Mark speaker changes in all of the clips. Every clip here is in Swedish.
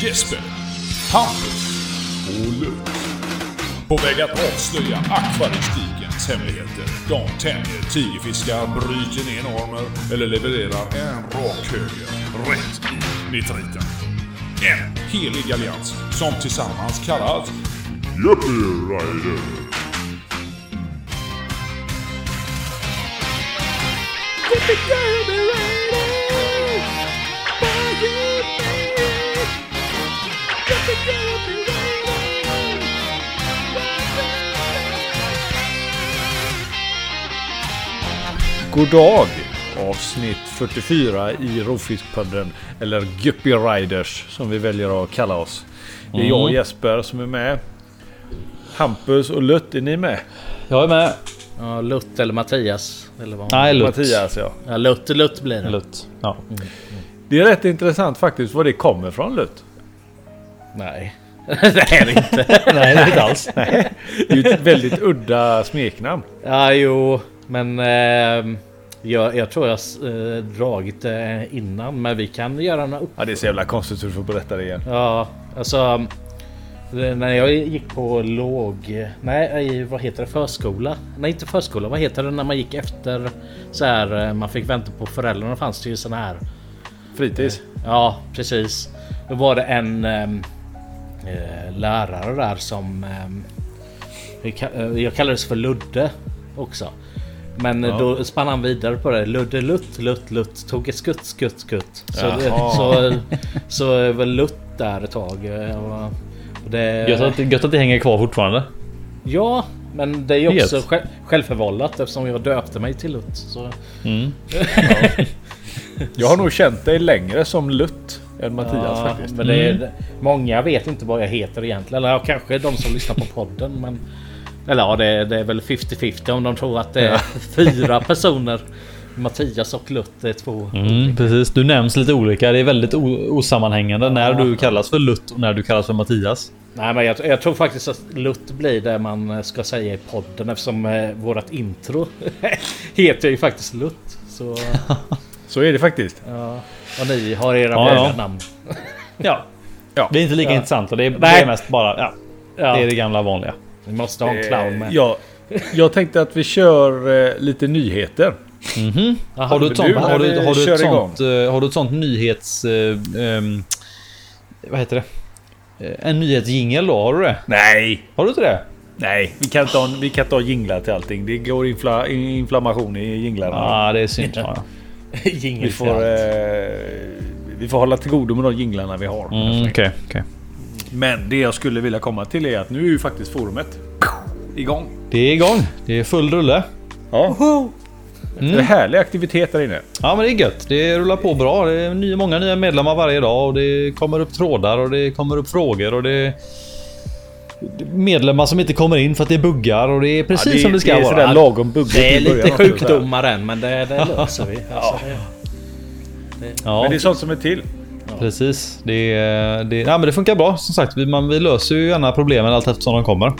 Speaker 1: Jesper, Hampus och Luke. På väg att avslöja akvaristikens hemligheter. De tänjer tigerfiskar, bryter ner normer eller levererar en rak höger rätt i nitriten. En helig allians som tillsammans kallas Yuppie Rider.
Speaker 2: God dag! Avsnitt 44 i Rovfiskpodden. Eller Guppy Riders som vi väljer att kalla oss. Det är jag och Jesper som är med. Hampus och Lutt, är ni med?
Speaker 3: Jag är med.
Speaker 4: Ja, Lutt eller Mattias. Eller vad
Speaker 3: Nej, Lutt.
Speaker 2: Mattias ja.
Speaker 4: Ja, Lutt, Lutt blir det.
Speaker 3: Lutt. Ja.
Speaker 2: Det är rätt intressant faktiskt var det kommer från Lutt.
Speaker 4: Nej. det är det inte.
Speaker 3: Nej, det är inte alls.
Speaker 2: Det är ju ett väldigt udda smeknamn.
Speaker 4: Ja, jo. Men ehm, jag, jag tror jag har dragit det innan. Men vi kan göra några upp...
Speaker 2: Ja det är så jävla konstigt så du får berätta det igen.
Speaker 4: Ja, alltså. det- När jag gick på låg... Nej, vad heter det? Förskola? Nej, inte förskola. Vad heter det när man gick efter så här? eh, Man fick vänta på föräldrarna. fanns det ju såna här.
Speaker 2: Fritids.
Speaker 4: Ja, precis. Då var det en eh, lärare där som... eh, jag kallades för Ludde också. Men
Speaker 2: Ja.
Speaker 4: då spann han vidare på det. Ludde Lutt, Lutt, Lutt. Tog ett skutt, skutt, skutt. Så, det, så, så var Lutt där ett tag. eh, Och, det,
Speaker 3: Gött att, gött att det hänger kvar fortfarande.
Speaker 4: Ja, men det är ju
Speaker 3: är
Speaker 4: också själv, självförvållat eftersom jag döpte mig till Lutt. Så,
Speaker 3: Mm.
Speaker 2: Jag har nog känt dig längre som Lutt än Mattias
Speaker 4: Ja,
Speaker 2: faktiskt.
Speaker 4: Men det är,
Speaker 3: Mm.
Speaker 4: Många vet inte vad jag heter egentligen. Eller ja, kanske de som lyssnar på podden. Men, eller ja, det, det är väl 50-50 om de tror att det är fyra personer. Mattias och Lutt är två.
Speaker 3: Mm, precis. Du nämns lite olika. Det är väldigt osammanhängande när du kallas för Lutt och när du kallas för Mattias.
Speaker 4: Nej, men jag, jag tror faktiskt att Lutt blir det man ska säga i podden eftersom eh, vårat intro heter ju faktiskt Lutt. Så
Speaker 2: Så är det faktiskt.
Speaker 4: ja, och ni har era
Speaker 3: Ja, ja.
Speaker 4: namn.
Speaker 3: Ja.
Speaker 2: Ja.
Speaker 3: Det är inte lika
Speaker 4: Ja.
Speaker 3: intressant och det är, det är mest bara... Ja,
Speaker 4: Ja,
Speaker 3: det är det gamla vanliga.
Speaker 4: Vi måste ha en clown med.
Speaker 2: Eh, Ja, jag tänkte att vi kör eh, lite nyheter.
Speaker 4: Jaha,
Speaker 3: Har du,
Speaker 2: men
Speaker 3: ett sånt,
Speaker 2: du,
Speaker 3: har,
Speaker 2: när
Speaker 3: du,
Speaker 2: vi
Speaker 3: har, du
Speaker 2: kör
Speaker 3: ett
Speaker 2: igång.
Speaker 3: sånt, eh, har du ett sånt nyhets... eh, ehm, vad heter det? Eh, En nyhetsjingel då? Har du det?
Speaker 2: Nej,
Speaker 3: Har du inte det?
Speaker 2: nej, vi kan inte ha, vi kan inte ha jinglar till allting. Det går infla, inflammation i jinglarna.
Speaker 3: Ja, det är synd. Ja.
Speaker 4: Jingel
Speaker 2: Vi får, eh, vi får hålla till godo med de jinglarna vi har.
Speaker 3: Mm, Okej, okej.
Speaker 2: Men det jag skulle vilja komma till är att nu är ju faktiskt forumet igång.
Speaker 3: Det är igång. Det är full rulle.
Speaker 2: Ja. Det är härlig aktivitet där inne.
Speaker 3: Ja men det är gött. Det rullar på bra. Det är ny, många nya medlemmar varje dag och det kommer upp trådar och det kommer upp frågor och det... Medlemmar som inte kommer in för att det är buggar och det är precis
Speaker 2: Ja, det,
Speaker 3: som det ska
Speaker 2: det är
Speaker 3: vara.
Speaker 2: sådär lagom buggigt
Speaker 4: Det är lite sjukdomar än men det, det löser vi. Alltså, det,
Speaker 3: Ja,
Speaker 2: Men det är sånt som är till.
Speaker 3: Precis. Det, det, ja, men det funkar bra. Som sagt, vi, man, vi löser ju gärna problemen allt eftersom de kommer.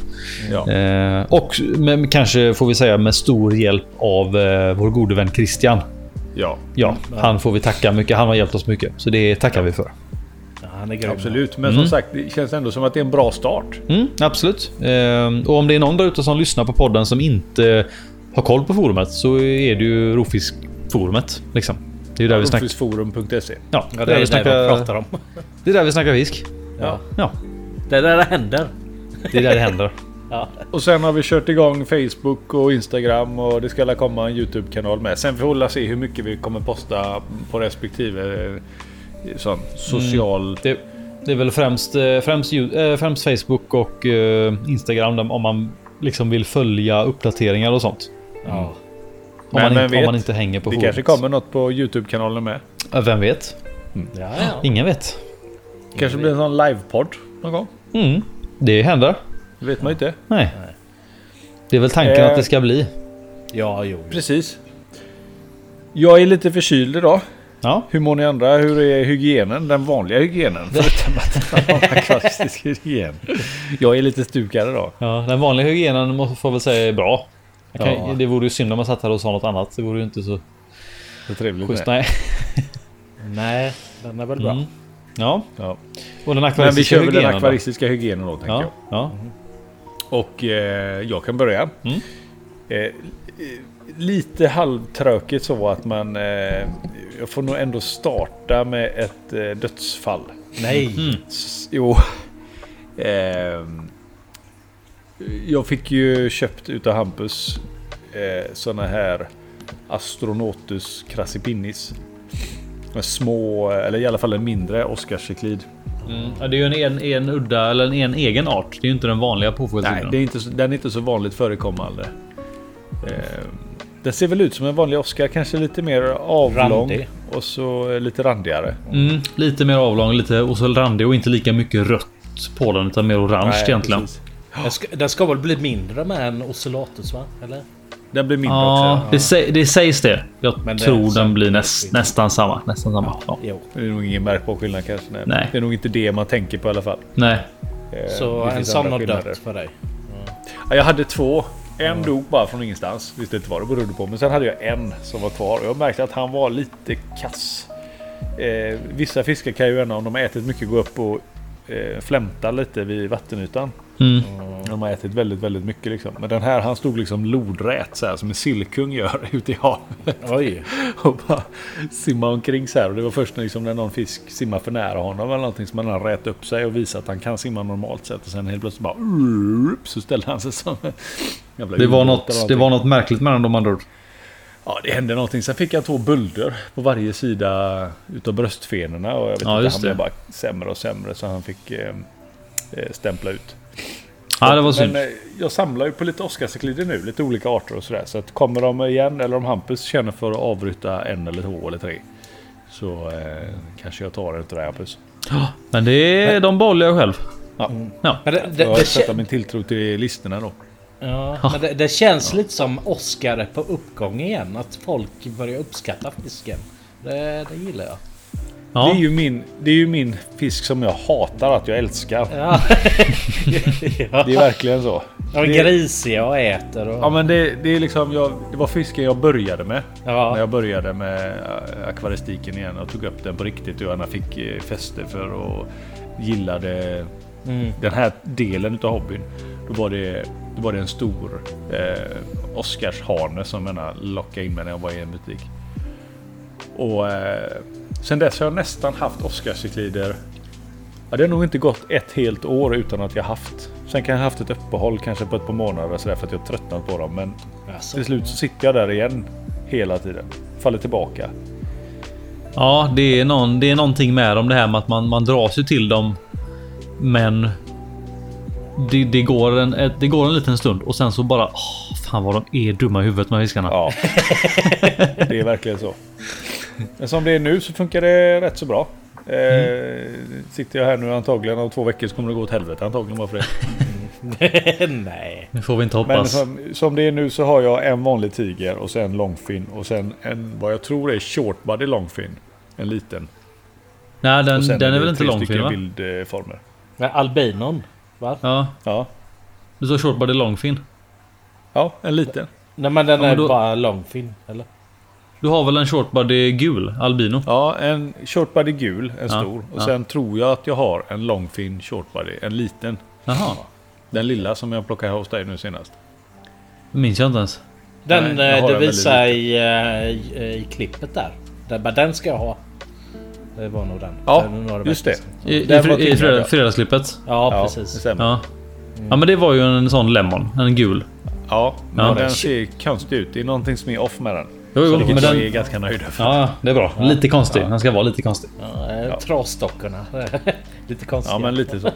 Speaker 2: Ja.
Speaker 3: Eh, och men, kanske får vi säga med stor hjälp av eh, vår gode vän Christian.
Speaker 2: ja,
Speaker 3: Ja, han får vi tacka mycket. Han har hjälpt oss mycket. Så det tackar vi för.
Speaker 4: ja, han är grym.
Speaker 2: absolut. Men som sagt, det känns ändå som att det är en bra start.
Speaker 3: Mm, absolut. Ehm, och om det är någon där ute som lyssnar på podden som inte har koll på forumet så är det ju Rofisk-forumet. Liksom. Det är där vi snackar.
Speaker 2: Rofisforum.se.
Speaker 3: Ja,
Speaker 4: Ja,
Speaker 3: det, är där vi snackar
Speaker 4: pratar om.
Speaker 3: det är där vi snackar fisk.
Speaker 4: Ja.
Speaker 3: Ja,
Speaker 4: Det är där det händer.
Speaker 3: det är där det händer.
Speaker 4: Ja.
Speaker 2: Och sen har vi kört igång Facebook och Instagram och det ska komma en Youtube-kanal med. Sen får vi hålla se hur mycket vi kommer posta på respektive eh, sån social...
Speaker 3: Det, det är väl främst, eh, främst, eh, främst Facebook och Instagram om man liksom vill följa uppdateringar och sånt.
Speaker 4: Ja.
Speaker 3: Om,
Speaker 2: Men
Speaker 3: man, inte, om man inte hänger på
Speaker 2: Det kanske kommer något på Youtube-kanalen med.
Speaker 3: Ja, Vem vet?
Speaker 4: Ja, ja.
Speaker 3: Ingen vet.
Speaker 2: Kanske blir en sån livepodd någon gång.
Speaker 3: Mm, det händer.
Speaker 2: Det vet man ju inte.
Speaker 3: Nej. Det är väl tanken
Speaker 2: Eh.
Speaker 3: att det ska bli.
Speaker 4: ja, jo.
Speaker 2: Precis. Jag är lite förkyld idag.
Speaker 3: Ja.
Speaker 2: Hur mår ni andra? Hur är hygienen? Den vanliga hygienen? Förutom att har klassisk hygien. Jag är lite stukad idag.
Speaker 3: Ja, den vanliga hygienen måste får väl säga är bra. Kan,
Speaker 4: Ja.
Speaker 3: Det vore ju synd om man satt här och sa något annat. Det vore ju inte så
Speaker 2: Det är trevligt.
Speaker 3: schysst. Nej.
Speaker 4: Nej, den är väl bra.
Speaker 3: Mm. Ja.
Speaker 2: Ja.
Speaker 3: Och den
Speaker 2: Men vi
Speaker 3: akvaristiska
Speaker 2: kör väl den akvaristiska hygienen då, tänker
Speaker 3: Ja.
Speaker 2: jag.
Speaker 3: ja.
Speaker 2: Och eh, jag kan börja.
Speaker 3: Mm.
Speaker 2: Eh, lite halvtrökigt så att man... Eh, jag får nog ändå starta med ett eh, dödsfall.
Speaker 4: Nej.
Speaker 3: Mm.
Speaker 2: Jo. Jag fick ju köpt utav Hampus eh, såna här Astronotus crassipinnis. Små, eller i alla fall en mindre Oscarscyklid.
Speaker 3: Mm. Ja, det är ju en, en, en udda eller en, en egen art. Det är ju inte den vanliga
Speaker 2: Nej,
Speaker 3: påfågeltypen.
Speaker 2: det är inte, den är inte så vanligt förekommande. Ehm, den ser väl ut som en vanlig Oscar, kanske lite mer avlång
Speaker 4: Randig.
Speaker 2: och så eh, lite randigare.
Speaker 3: Mm, lite mer avlång, lite och så randig och inte lika mycket rött på den utan mer orange
Speaker 2: Nej,
Speaker 3: egentligen.
Speaker 2: precis.
Speaker 4: Den ska, den ska väl bli mindre med en ocellatus va? Eller?
Speaker 2: Den blir mindre
Speaker 3: Ja,
Speaker 2: också.
Speaker 3: det, sä, det sägs det. Jag
Speaker 4: Men det-
Speaker 3: tror
Speaker 4: sen-
Speaker 3: den blir näst, nästan samma. Nästan samma. Ja.
Speaker 4: Jo.
Speaker 2: Det är nog ingen märkbar skillnad kanske. Nej.
Speaker 3: Nej.
Speaker 2: Det är nog inte det man tänker på i alla fall.
Speaker 3: Nej.
Speaker 2: Eh,
Speaker 4: Så
Speaker 2: det
Speaker 4: en
Speaker 2: andra
Speaker 4: har dött för dig.
Speaker 2: Ja, jag hade två. En dog bara från ingenstans. Visste inte vad det berodde på. Men sen hade jag en som var kvar. Och jag märkte att han var lite kass. Eh, vissa fiskar kan ju gärna om de har ätit mycket gå upp och eh, flämta lite vid vattenytan.
Speaker 3: Mm.
Speaker 2: De har ätit väldigt, väldigt mycket liksom. Men den här han stod liksom lodrät så här som en sillkung gör ute i havet.
Speaker 4: Oj.
Speaker 2: Och bara simma omkring så här. Och det var först liksom när någon fisk simmar för nära honom eller någonting som han rät upp sig och visat att han kan simma normalt sätt. Och sen helt plötsligt bara så ställde han sig som
Speaker 3: Det, var något, det var något märkligt med den de andra ord.
Speaker 2: Ja, det hände någonting. Sen fick jag två bölder på varje sida utav bröstfenorna. Och jag vet
Speaker 3: Ja,
Speaker 2: inte, han blev bara sämre och sämre så han fick eh, eh, stämpla ut.
Speaker 3: Ja, det var synd.
Speaker 2: Men eh, jag samlar ju på lite Oscarscyklider nu, lite olika arter och sådär. Så att kommer de igen, eller om Hampus känner för att avbryta en eller två eller tre. Så eh, kanske jag tar en utav Hampus.
Speaker 3: Men det är de behåller jag själv.
Speaker 2: Ja.
Speaker 3: Ja.
Speaker 4: Men det,
Speaker 2: Det, jag
Speaker 4: kä-
Speaker 2: min tilltro till listorna då.
Speaker 4: Ja, men det, det känns lite som Oscar på uppgång igen. Att folk börjar uppskatta fisken. Det, det gillar jag.
Speaker 2: Det, är
Speaker 3: Ja.
Speaker 2: ju min, det är ju min fisk som jag hatar att jag älskar.
Speaker 4: Ja. ja.
Speaker 2: Det är verkligen så.
Speaker 4: De grisiga och äter och...
Speaker 2: Ja men det, det är liksom, jag, det var fisken jag började med. När
Speaker 4: Ja.
Speaker 2: jag började med akvaristiken igen och tog upp den på riktigt och jag fick eh, fäste för och gillade
Speaker 4: Mm.
Speaker 2: den här delen utav hobbyn. Då var det, då var det en stor eh, Oscarshane som jag lockade in mig när jag var i en butik. Och eh, sen dess har jag nästan haft Oscarscyklider. Ja, det har nog inte gått ett helt år utan att jag haft. Sen kan jag ha haft ett uppehåll kanske på ett par månader så där, för att jag tröttnat på dem. Men
Speaker 4: Alltså,
Speaker 2: till slut så sitter jag där igen hela tiden. Faller tillbaka.
Speaker 3: ja, det är, någon, det är någonting med dem det här med att man, man dras ju till dem. Men det, det, går en, det går en liten stund och sen så bara... åh, fan vad de är dumma i huvudet med fiskarna.
Speaker 2: Ja, det är verkligen så. Men som det är nu så funkar det rätt så bra. Eh, sitter jag här nu antagligen om två veckor så kommer det gå åt helvete antagligen bara för det.
Speaker 4: nej.
Speaker 3: Det får vi inte
Speaker 2: Men
Speaker 3: hoppas.
Speaker 2: som, som det är nu så har jag en vanlig tiger och sen en långfin och sen en vad jag tror är shortbody långfin. En liten.
Speaker 3: Nej, den,
Speaker 2: Och sen
Speaker 3: den är väl inte
Speaker 2: tre
Speaker 3: långfin
Speaker 2: stycken
Speaker 3: va?
Speaker 2: bildformer.
Speaker 4: Men albinon? Va?
Speaker 3: Ja,
Speaker 2: Ja.
Speaker 3: du sa shortbody långfin.
Speaker 2: ja, en liten.
Speaker 4: Nej men den
Speaker 3: Ja, men
Speaker 4: är
Speaker 3: då-
Speaker 4: bara långfin. Eller?
Speaker 3: Du har väl en shortbody gul albino?
Speaker 2: Ja, en shortbody gul, en
Speaker 3: Ja,
Speaker 2: stor. Och
Speaker 3: ja.
Speaker 2: sen tror jag att jag har en långfin shortbody, en liten.
Speaker 3: Jaha,
Speaker 2: Den lilla som jag plockade hos dig nu senast.
Speaker 3: det minns jag inte ens.
Speaker 4: Den
Speaker 2: Nej,
Speaker 4: eh, du visar i, eh, i, i klippet där. Den, bara, den ska jag ha. Det var nog den.
Speaker 2: Ja,
Speaker 4: Det är nog några
Speaker 2: just det.
Speaker 3: I, i,
Speaker 2: Den var
Speaker 3: i
Speaker 2: tidigare,
Speaker 3: fredag,
Speaker 2: ja.
Speaker 3: fredagsklippet?
Speaker 4: Ja,
Speaker 2: det
Speaker 4: precis.
Speaker 3: Ja. ja, men det var ju en sån lemon. En gul.
Speaker 2: Ja, men
Speaker 3: Ja.
Speaker 2: den ser konstig ut. Det är någonting som är off med den.
Speaker 3: Jo, jo, men den...
Speaker 2: är ganska nöjd över.
Speaker 3: Ja, det är bra. Lite konstig. Han ska vara lite konstig.
Speaker 4: Ja,
Speaker 2: Ja.
Speaker 4: Trasstockarna. Lite konstiga.
Speaker 2: Ja, men lite så.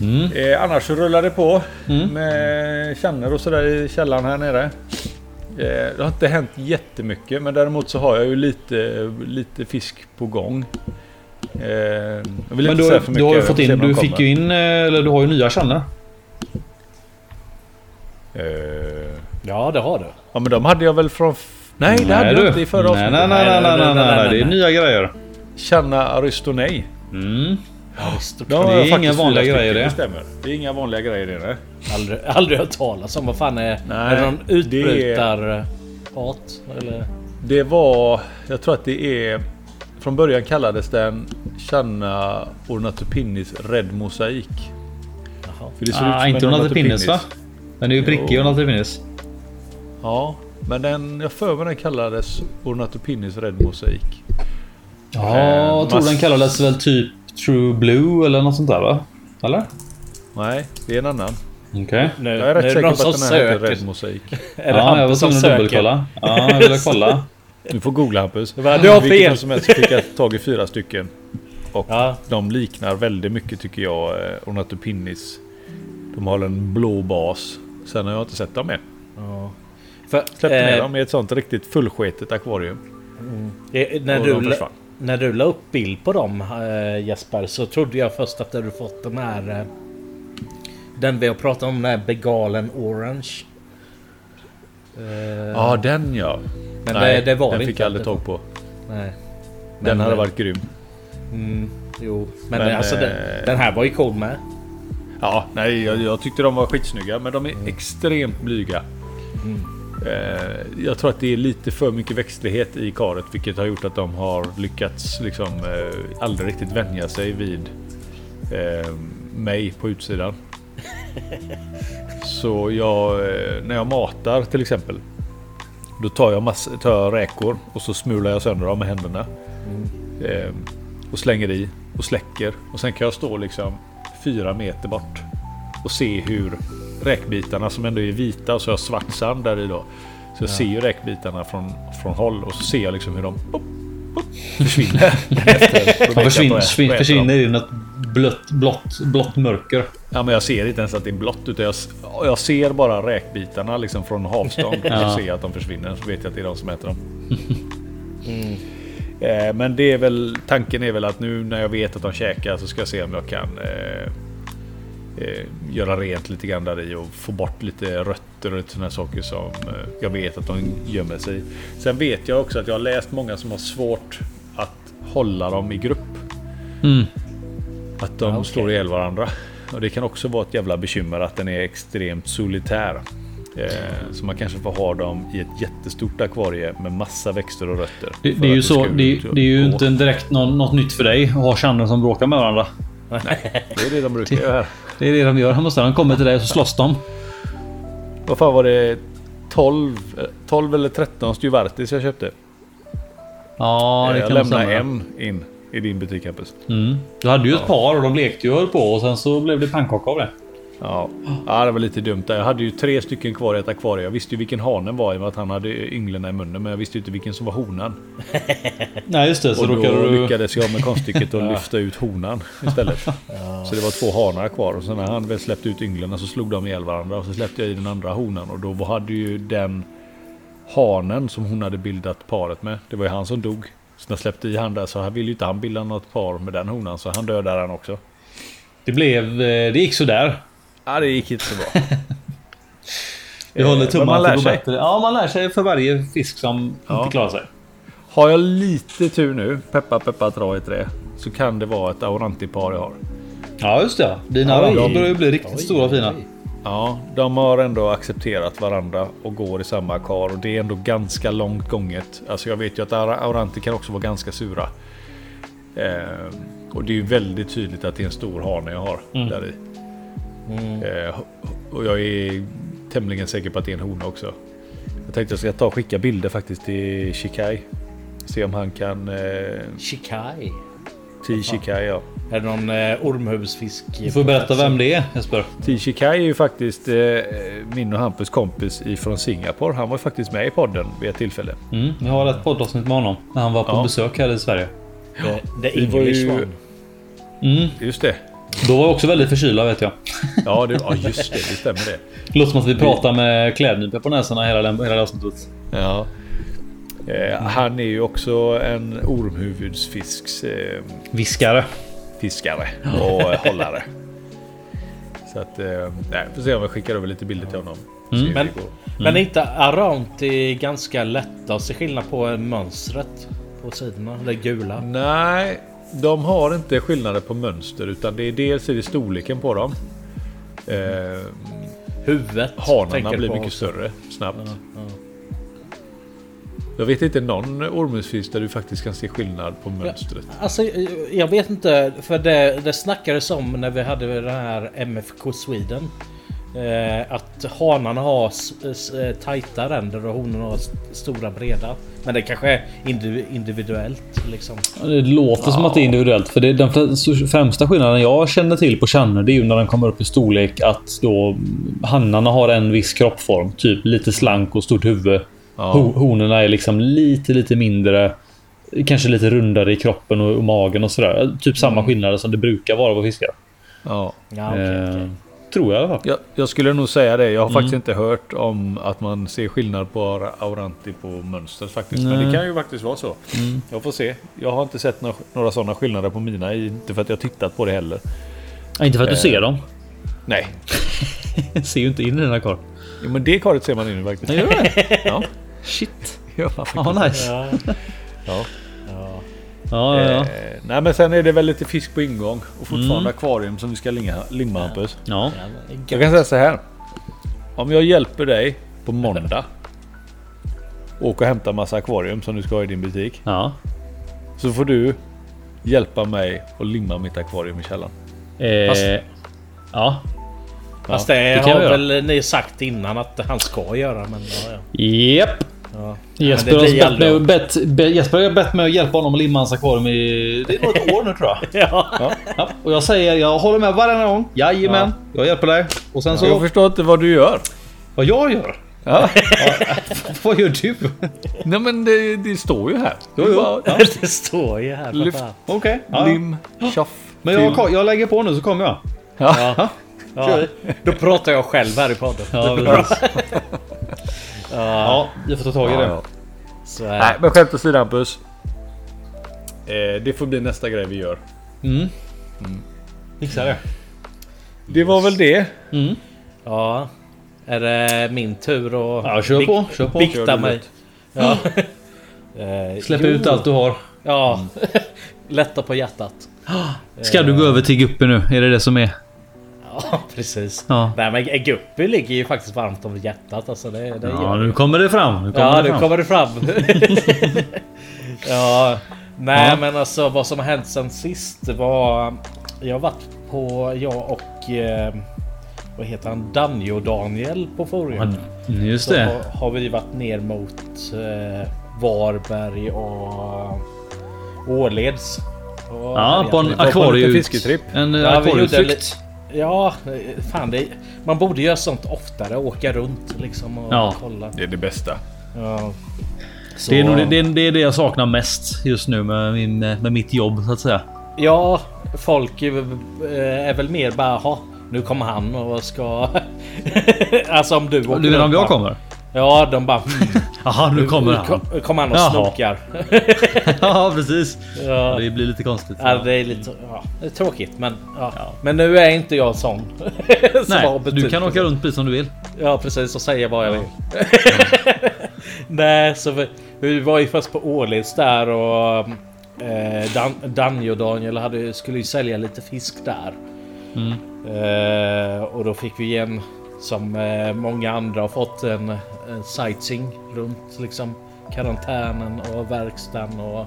Speaker 3: Mm.
Speaker 2: Eh, annars så rullar det på
Speaker 3: Mm.
Speaker 2: med känner och sådär i källaren här nere. Eh, det har inte hänt jättemycket men däremot så har jag ju lite, lite fisk på gång. Eh, jag vill
Speaker 3: Men
Speaker 2: inte
Speaker 3: du,
Speaker 2: säga för mycket.
Speaker 3: du har ju fått in, du fick ju in, eh, eller du har ju nya kärnor.
Speaker 2: Eh,
Speaker 4: Ja, det har du.
Speaker 2: ja men de hade jag väl från... Nej, det hade jag inte i förra
Speaker 3: nej,
Speaker 2: avsnittet.
Speaker 3: nej, nej, nej, nej, nej, nej, nej, det är nya grejer.
Speaker 2: Channa Aristonei.
Speaker 3: Mm.
Speaker 2: Har
Speaker 3: Det är inga vanliga grejer det.
Speaker 2: stämmer. Det är inga vanliga grejer det.
Speaker 4: Aldrig, aldrig hört talas om. Vad fan är,
Speaker 2: Nej,
Speaker 4: är det någon utbrytarart? Eller?
Speaker 2: Det var... Jag tror att det är från början kallades den Channa Ornatopinnis Red Mosaik.
Speaker 4: Jaha.
Speaker 2: För det ser
Speaker 3: Ah,
Speaker 2: som
Speaker 3: inte Ornatopinnis va? Den är ju prickig. Ornatopinnis.
Speaker 2: Ja, men den, jag för mig den kallades Ornatopinnis Red Mosaik.
Speaker 3: Ja,
Speaker 2: Eh,
Speaker 3: jag tror den kallades väl typ True Blue eller något sånt där va? Eller?
Speaker 2: Nej, det är en annan.
Speaker 3: Okej.
Speaker 4: Nu,
Speaker 2: Jag är rätt
Speaker 4: nu
Speaker 2: säker
Speaker 4: det
Speaker 2: på att
Speaker 4: som
Speaker 2: den här heter
Speaker 4: söker.
Speaker 2: Red Mosaik.
Speaker 4: Är det
Speaker 3: Ja, jag var
Speaker 4: Hampus som söker?
Speaker 3: dubbelkolla. Ja, jag ville kolla.
Speaker 2: Du får googla Hampus.
Speaker 4: Du har fel.
Speaker 2: som helst fick jag tag i fyra stycken. Och
Speaker 4: Ja.
Speaker 2: de liknar väldigt mycket tycker jag eh, Ornatopinnis. De har en blå bas. Sen har jag inte sett dem än.
Speaker 4: Ja. För,
Speaker 2: Släppte ner
Speaker 4: eh,
Speaker 2: dem i ett sånt riktigt fullsketet akvarium.
Speaker 4: eh, när,
Speaker 2: och
Speaker 4: du,
Speaker 2: de försvann.
Speaker 4: När du la upp bild på dem eh, Jesper så trodde jag först att du hade fått den här eh, Den vi har pratat om, den här Begalen Orange. Eh,
Speaker 2: Ja, den ja.
Speaker 4: Men
Speaker 2: Nej,
Speaker 4: det, det var
Speaker 2: den
Speaker 4: det
Speaker 2: fick jag aldrig tag på.
Speaker 4: Nej.
Speaker 2: Den
Speaker 4: Men,
Speaker 2: hade
Speaker 4: eh,
Speaker 2: varit grym.
Speaker 4: Mm, jo, men,
Speaker 2: Men,
Speaker 4: alltså den, den här var ju cool med.
Speaker 2: Ja, nej, jag, jag tyckte de var skitsnygga. Men de är extremt blyga.
Speaker 4: Mm.
Speaker 2: Eh, jag tror att det är lite för mycket växtlighet i karet. Vilket har gjort att de har lyckats liksom eh, aldrig riktigt vänja sig vid eh, mig på utsidan. Så jag, när jag matar till exempel. Då tar jag, mass, tar jag räkor och så smular jag sönder dem med händerna. Eh, och slänger i och släcker. Och sen kan jag stå liksom fyra meter bort. Och se hur räkbitarna som ändå är vita och så har jag svart sand där i då. Så jag ser ju räkbitarna från, från håll och så ser jag liksom hur de pop, pop, försvinner. Jag
Speaker 3: De försvinner, försvinner, försvinner i något blött, blått, blått mörker.
Speaker 2: Ja men jag ser inte ens att det är blått utan jag, jag ser bara räkbitarna liksom från avstånd.
Speaker 3: Ja.
Speaker 2: Och ser att de försvinner så vet jag att det är de som äter dem. Eh, Men det är väl tanken är väl att nu när jag vet att de käkar så ska jag se om jag kan eh, eh, göra rent lite grann där i och få bort lite rötter och lite sådana saker som eh, jag vet att de gömmer sig i. Sen vet jag också att jag har läst många som har svårt att hålla dem i grupp.
Speaker 3: Mm.
Speaker 2: Att de
Speaker 4: Ja, okej.
Speaker 2: slår ihjäl varandra. Och det kan också vara ett jävla bekymmer att den är extremt solitär. Eh, så man kanske får ha dem i ett jättestort akvarie med massa växter och rötter.
Speaker 3: Det, det är ju så. Det, det är ju inte direkt någon, något nytt för dig att ha kärnor som bråkar med varandra.
Speaker 2: Det är det de brukar göra.
Speaker 3: Det är det de gör. Han måste, de kommer till dig och så slåss de.
Speaker 2: Vad fan var det? 12, eh, 12 eller 13 Styvartis jag köpte.
Speaker 3: Ja, det
Speaker 2: jag
Speaker 3: kan nog
Speaker 2: lämnade en in i din butik Hampus.
Speaker 3: Mm. Du hade ju ett par och de lekte ju på och sen så blev det pannkaka av det.
Speaker 2: Ja. ja, det var lite dumt där. Jag hade ju tre stycken kvar i ett akvarie. Jag visste ju vilken hanen var i och med att han hade ynglen i munnen. Men jag visste ju inte vilken som var honan.
Speaker 3: Nej just det, så
Speaker 2: Och då
Speaker 3: du...
Speaker 2: lyckades jag med konststycket att lyfta ut honan istället. Så det var två hanar kvar. Och sen när han väl släppte ut ynglen så slog de ihjäl varandra. Och så släppte jag i den andra honan. Och då hade ju den hanen som hon hade bildat paret med. Det var ju han som dog. Så när jag släppte i han där så ville ju inte han bilda något par med den honan. Så han dödade han också.
Speaker 3: Det blev... eh, Det gick sådär.
Speaker 2: Ja, det gick inte så bra.
Speaker 3: Vi håller
Speaker 2: Eh,
Speaker 3: tummarna att gå
Speaker 2: sig.
Speaker 3: bättre. Ja, man lär sig för varje fisk som
Speaker 2: Ja.
Speaker 3: inte klarar sig.
Speaker 2: Har jag lite tur nu, peppa peppa dra i trä. Så kan det vara ett aurantipar jag har.
Speaker 3: Ja, just det. Dina börjar ju bli riktigt
Speaker 4: Oj,
Speaker 3: stora och fina.
Speaker 4: oj.
Speaker 2: Ja, de har ändå accepterat varandra och går i samma kar och det är ändå ganska långt gånget. Alltså jag vet ju att aura- auranti kan också vara ganska sura. Eh, och det är ju väldigt tydligt att det är en stor hane jag har
Speaker 3: Mm.
Speaker 2: där i.
Speaker 4: Mm.
Speaker 2: Eh, och jag är tämligen säker på att det är en hona också. Jag tänkte jag ska ta och skicka bilder faktiskt till Shikai. Se om han kan... Eh,
Speaker 4: Shikai.
Speaker 2: till Shikai ja.
Speaker 4: Är det någon eh, ormhuvsfisk?
Speaker 3: Du får berätta vem det är Jesper.
Speaker 2: T. Kai är ju faktiskt eh, min och Hampus kompis ifrån Singapore. Han var ju faktiskt med i podden vid ett tillfälle.
Speaker 3: Mm, jag har ett poddavsnitt med honom. När han var på
Speaker 2: Ja.
Speaker 3: besök här i Sverige.
Speaker 4: The, the
Speaker 2: var
Speaker 4: English
Speaker 2: ju-
Speaker 4: one.
Speaker 3: Mm.
Speaker 2: Just det.
Speaker 3: Då var jag också väldigt förkylda vet jag.
Speaker 2: Ja, det, ja just det. Det stämmer det.
Speaker 3: Låter som att vi pratar med klädnypor på näsorna hela, den- hela avsnittet.
Speaker 2: Ja. Eh, han är ju också en ormhuvudsfisks eh,
Speaker 3: Viskare.
Speaker 2: fiskare och eh, hållare. Så att, eh, nej, får se om jag skickar över lite bilder till honom. Hur
Speaker 4: Men-
Speaker 2: går.
Speaker 4: Men är inte Aranti ganska lätta att se skillnad på mönstret på sidorna? Det gula.
Speaker 2: Nej, de har inte skillnader på mönster utan det är dels är det storleken på dem. Eh,
Speaker 4: Huvudet.
Speaker 2: hanarna blir mycket
Speaker 4: också.
Speaker 2: större snabbt.
Speaker 4: Ja, ja.
Speaker 2: Jag vet inte någon ormmusfisk där du faktiskt kan se skillnad på mönstret.
Speaker 4: Alltså, jag vet inte, för det, det snackades om när vi hade den här MFK Sweden. Eh, att hanarna har eh, tajta ränder och honorna har stora breda. Men det kanske är indiv- individuellt liksom.
Speaker 3: Det låter som att det är individuellt. För det, den fr- främsta skillnaden jag känner till på Channe det är ju när den kommer upp i storlek att då hannarna har en viss kroppsform. Typ lite slank och stort huvud.
Speaker 2: Ja.
Speaker 3: Ho- Honorna är liksom lite, lite mindre. Kanske lite rundare i kroppen och, och magen och sådär. Typ samma skillnader som det brukar vara på fiskar.
Speaker 2: Ja.
Speaker 4: Ja,
Speaker 3: Eh,
Speaker 4: okej.
Speaker 3: Tror jag i alla fall.
Speaker 2: Jag, jag skulle nog säga det. Jag har faktiskt inte hört om att man ser skillnad på Auranti på mönstret faktiskt. Men
Speaker 3: Nej.
Speaker 2: det kan ju faktiskt vara så. Jag får se. Jag har inte sett några, några sådana skillnader på mina. Inte för att jag tittat på det heller.
Speaker 3: Ja, inte för att du ser dem.
Speaker 2: Nej.
Speaker 3: Ser ju inte in i den här kartan.
Speaker 2: Jo, men det karet ser man in i faktiskt.
Speaker 3: Gör det?
Speaker 2: Ja.
Speaker 3: Shit.
Speaker 2: Ja,
Speaker 3: Ja, nice.
Speaker 4: Ja,
Speaker 2: ja.
Speaker 4: Ja.
Speaker 3: Ja, ja.
Speaker 2: Eh, nej men sen är det väl lite fisk på ingång. Och fortfarande akvarium som vi ska limma, limma Hampus.
Speaker 3: ja.
Speaker 2: Jag kan säga så här. Om jag hjälper dig på måndag. Åka och hämta massa akvarium som du ska ha i din butik.
Speaker 3: ja.
Speaker 2: Så får du hjälpa mig att limma mitt akvarium i källaren.
Speaker 3: Eh,
Speaker 4: Fast-
Speaker 3: ja.
Speaker 4: Fast det,
Speaker 3: det
Speaker 4: har väl ni sagt innan att han ska göra. Men ja, ja.
Speaker 3: Japp.
Speaker 4: Ja.
Speaker 3: Jesper, har bett bett, be, Jesper har bett mig att hjälpa honom att limma hans akvarium i... Det är nog ett år nu tror jag.
Speaker 4: Ja.
Speaker 3: Ja, och jag säger, jag håller med varenda gång. Jajamän, jag hjälper dig. Och sen så...
Speaker 2: Jag förstår inte vad du gör.
Speaker 3: Vad jag gör?
Speaker 2: Ja.
Speaker 3: Vad gör du?
Speaker 2: Nej men det, det står ju här.
Speaker 3: Jo, jo. Ja.
Speaker 4: Det står ju här.
Speaker 2: Lyft.
Speaker 3: Okej. Ja.
Speaker 2: Lim, tjoff.
Speaker 3: Men jag, jag lägger på nu så kommer jag.
Speaker 2: Ja.
Speaker 4: Ja. Ja. Då pratar jag själv här i podden.
Speaker 3: Ja, ja, vi får ta tag i
Speaker 2: Ja,
Speaker 3: det.
Speaker 2: ja.
Speaker 4: Så, eh,
Speaker 2: Nej men skämt åsido Hampus. Eh, det får bli nästa grej vi gör.
Speaker 3: Mm. Fixa det.
Speaker 2: Det var väl det.
Speaker 3: Mm.
Speaker 4: ja. Är det min tur att
Speaker 3: Ja, kör på. Kör på.
Speaker 4: bikta
Speaker 2: Kör du
Speaker 4: mig?
Speaker 2: ut.
Speaker 4: Ja. Eh,
Speaker 3: Släpp
Speaker 4: jo.
Speaker 3: ut allt du har.
Speaker 4: Ja. Lätta på hjärtat.
Speaker 3: Ska du gå över till Guppy nu? Är det det som är?
Speaker 4: Ja, precis.
Speaker 3: Ja.
Speaker 4: Nej men Guppy ligger ju faktiskt varmt om hjärtat. Alltså det, det
Speaker 3: Ja, nu kommer det fram. Nu kommer
Speaker 4: Ja,
Speaker 3: det
Speaker 4: nu
Speaker 3: fram.
Speaker 4: kommer det fram. ja, nej
Speaker 3: Ja.
Speaker 4: men alltså vad som har hänt sen sist var... Jag har varit på, jag och... Eh, vad heter han? Danjo Daniel på forum.
Speaker 3: Ja, Just
Speaker 4: Så
Speaker 3: det.
Speaker 4: har, har vi varit ner mot eh, Varberg och Åleds. Och
Speaker 3: Ja, på en
Speaker 2: på en.
Speaker 3: En
Speaker 4: Ja,
Speaker 3: akvarieutflykt.
Speaker 4: Ja, fan det, man borde göra sånt oftare. Åka runt liksom och
Speaker 3: Ja.
Speaker 4: kolla.
Speaker 2: Det är det bästa.
Speaker 4: Ja. Så-
Speaker 3: Det är, nog det, det, är- det är det jag saknar mest just nu med, min, med mitt jobb så att säga.
Speaker 4: Ja, folk är, väl- eh, är väl mer bara ha nu kommer han och ska... alltså om du åker
Speaker 3: Du menar om jag kommer?
Speaker 4: Ja, de bara... Hmm,
Speaker 3: Jaha, nu kommer han.
Speaker 4: kom- kommer han och
Speaker 3: Jaha.
Speaker 4: snokar.
Speaker 3: Ja, precis.
Speaker 4: Ja.
Speaker 3: Det blir lite konstigt.
Speaker 4: Ja, det är lite ja, det är tråkigt men ja. Men nu är inte jag sån.
Speaker 3: Nej, du kan åka runt precis som du vill.
Speaker 4: Ja precis och säga vad jag vill. Nej så vi, vi var ju först på Åleds där och eh, Dan, Danny och Daniel hade, skulle ju sälja lite fisk där.
Speaker 3: Mm.
Speaker 4: Eh, och då fick vi igen som eh, många andra har fått en sightseeing runt liksom karantänen och verkstaden och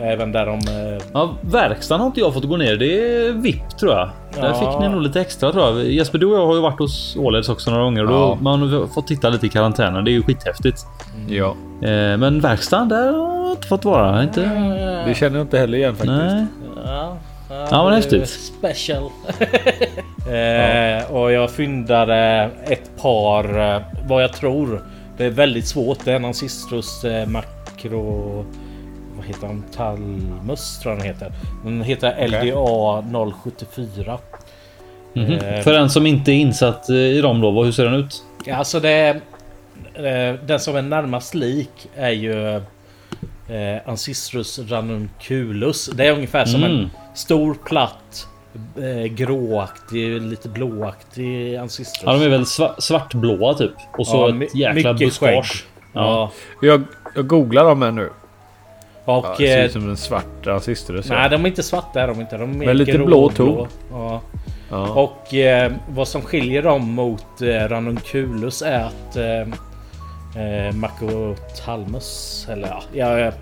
Speaker 4: även där de eh,
Speaker 3: Ja, verkstaden har inte jag fått gå ner. Det är VIP tror jag. Där
Speaker 4: Ja.
Speaker 3: fick ni nog lite extra tror jag. Jesper, du och jag har ju varit hos Åleds också några gånger. Och då,
Speaker 2: Ja.
Speaker 3: Man har fått titta lite i karantänen. Det är ju skithäftigt.
Speaker 2: Ja.
Speaker 3: Eh, men verkstaden, där har jag inte fått vara. Inte...
Speaker 2: Det känner jag inte heller igen faktiskt.
Speaker 3: Nej.
Speaker 4: Ja,
Speaker 3: Ja, men
Speaker 4: det är
Speaker 3: häftigt.
Speaker 4: Special. eh, och jag fyndade ett par, eh, vad jag tror. Det är väldigt svårt. Det är någon Sistrus eh, makro... Vad heter han? Talmus tror jag den heter. Den heter LDA 074.
Speaker 3: Mhm.
Speaker 4: Eh.
Speaker 3: För den som inte är insatt eh, i dem då, hur ser den ut?
Speaker 4: Alltså det... Eh, den som är närmast lik är ju eh, Ancistrus ranunculus. Det är ungefär som en
Speaker 3: Mm.
Speaker 4: Stor platt eh, gråaktig, lite blåaktig Ancistrus.
Speaker 3: Ja, de är väl sva- svartblåa typ. Och så
Speaker 4: Ja,
Speaker 3: ett jäkla
Speaker 4: mycket
Speaker 3: buskage. Ja.
Speaker 4: Ja.
Speaker 2: Jag, jag googlar dem här nu. Ja,
Speaker 4: Och...
Speaker 2: det ser
Speaker 4: eh,
Speaker 2: ut som en svart rasistrus.
Speaker 4: nej, de är inte svarta är de inte. De är
Speaker 2: Men lite
Speaker 4: grå-
Speaker 2: blå ton.
Speaker 4: Ja.
Speaker 2: Ja.
Speaker 4: Och eh, vad som skiljer dem mot eh, ranunculus är att eh, eh, Makotalmus. Eller ja, jag eh,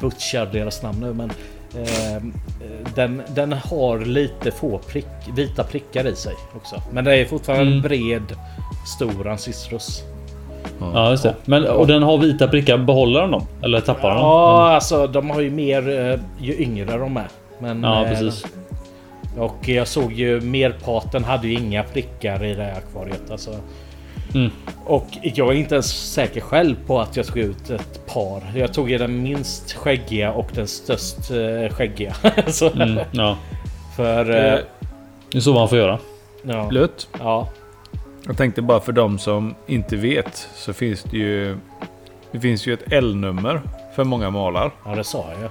Speaker 4: butchar deras namn nu men eh, den, den har lite få prick, vita prickar i sig också. Men det är fortfarande
Speaker 3: Mm.
Speaker 4: en bred stor ancistrus.
Speaker 3: Ja, just det. Men, och den har vita prickar. Behåller den dem? Eller tappar den dem?
Speaker 4: Ja, alltså de har ju mer eh, ju yngre de är. Men,
Speaker 3: Ja,
Speaker 4: eh,
Speaker 3: precis.
Speaker 4: Och jag såg ju merparten hade ju inga prickar i det här akvariet. Alltså.
Speaker 3: Mm.
Speaker 4: Och jag är inte ens säker själv på att jag tog ut ett par. Jag tog ju den minst skäggiga och den störst eh, skäggiga. så,
Speaker 3: Mm, ja.
Speaker 4: För... Eh,
Speaker 3: Det är så man får göra.
Speaker 4: ja,
Speaker 2: Blött.
Speaker 4: ja.
Speaker 2: Jag tänkte bara för de som inte vet så finns det ju... Det finns ju ett L-nummer för många malar.
Speaker 4: ja, det sa jag.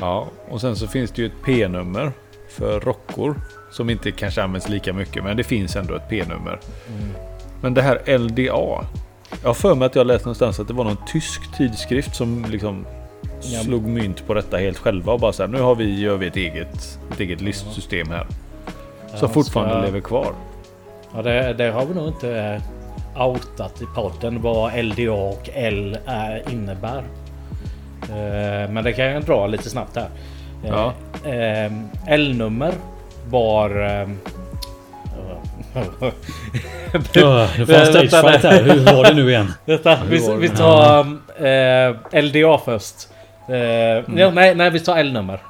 Speaker 2: Ja, och sen så finns det ju ett P-nummer för rockor. Som inte kanske används lika mycket, men det finns ändå ett P-nummer. Men det här LDA. Jag har för mig att jag läste någonstans att det var någon tysk tidskrift som liksom
Speaker 4: Ja.
Speaker 2: slog mynt på detta helt själva och bara så här, nu har vi, gör vi ett eget, ett eget listsystem här. Som
Speaker 4: Ja,
Speaker 2: fortfarande
Speaker 4: ska-
Speaker 2: lever kvar.
Speaker 4: Ja, det, det har vi nog inte eh, outat i podden vad LDA och L är, innebär. Eh, men det kan jag dra lite snabbt här.
Speaker 2: Ja.
Speaker 4: eh, L-nummer var...
Speaker 3: Ja, det får en stage
Speaker 4: Vänta,
Speaker 3: fight här. Hur var det nu igen?
Speaker 4: Vänta, vi, vi tar eh, LDA först. Eh, ja, nej, nej, vi tar L-nummer.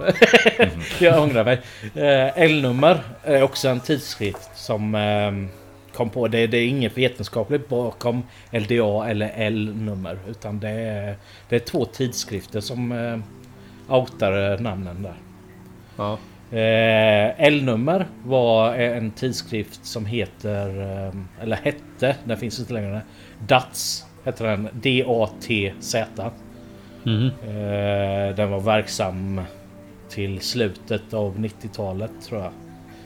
Speaker 4: Jag ångrar mig. Eh, L-nummer är också en tidskrift som eh, kom på det. Det är inget vetenskapligt bakom LDA eller L-nummer. Utan det är, det är två tidskrifter som outar namnen där.
Speaker 2: Ja.
Speaker 4: Eh, L-nummer var en tidskrift som heter, eh, eller hette, den finns inte längre. DATS heter den. D-A-T-Z.
Speaker 3: Mhm.
Speaker 4: Eh, den var verksam till slutet av 90-talet tror jag.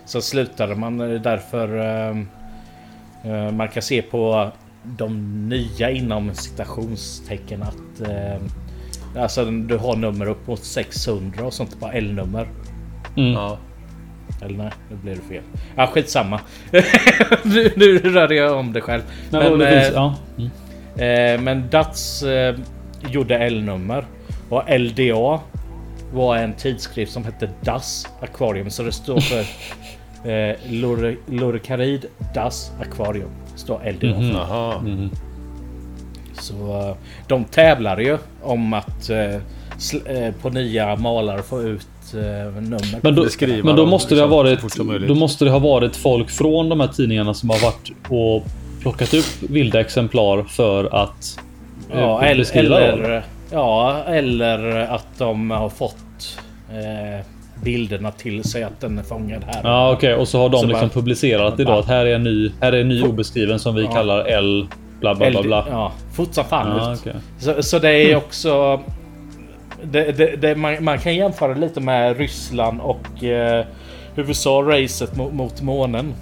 Speaker 4: Så slutade man eh, därför eh, eh, man kan se på de nya inom citationstecken att eh, Alltså du har nummer upp mot 600 och sånt på L-nummer.
Speaker 3: Mm.
Speaker 2: Ja.
Speaker 4: Eller nej, nu blev det fel. Ja, skitsamma. nu, nu rörde jag om det själv.
Speaker 3: Men,
Speaker 4: Men,
Speaker 3: det
Speaker 4: eh,
Speaker 3: finns, ja. Mm.
Speaker 4: Eh, men Dats eh, gjorde L-nummer. Och LDA var en tidskrift som hette Das Aquarium. Så det står för eh, Lorcarid Das Aquarium. Står LDA
Speaker 3: Mhm.
Speaker 4: för.
Speaker 3: Mhm.
Speaker 4: Så eh, de tävlar ju om att eh, eh, på nya malare få ut nummer.
Speaker 3: Men då, men då
Speaker 2: dem
Speaker 3: måste det ha
Speaker 2: liksom
Speaker 3: varit. Då måste det ha varit folk från de här tidningarna som har varit och plockat upp vilda exemplar för att eh,
Speaker 4: Ja, eller,
Speaker 3: beskriva dem.
Speaker 4: eller, ja, eller att de har fått eh, bilderna till sig att den är fångad här.
Speaker 3: Ja, okej. Och så har de
Speaker 4: Så
Speaker 3: liksom
Speaker 4: bara-
Speaker 3: publicerat idag att här är en ny, här är en ny obeskriven som vi
Speaker 4: Ja.
Speaker 3: kallar L bla bla bla bla.
Speaker 4: Ja, fort som fan
Speaker 3: Ja, okej.
Speaker 4: Så, så det är också... Det, det, det, man, man kan jämföra lite med Ryssland och eh, USA-racet mot, mot månen.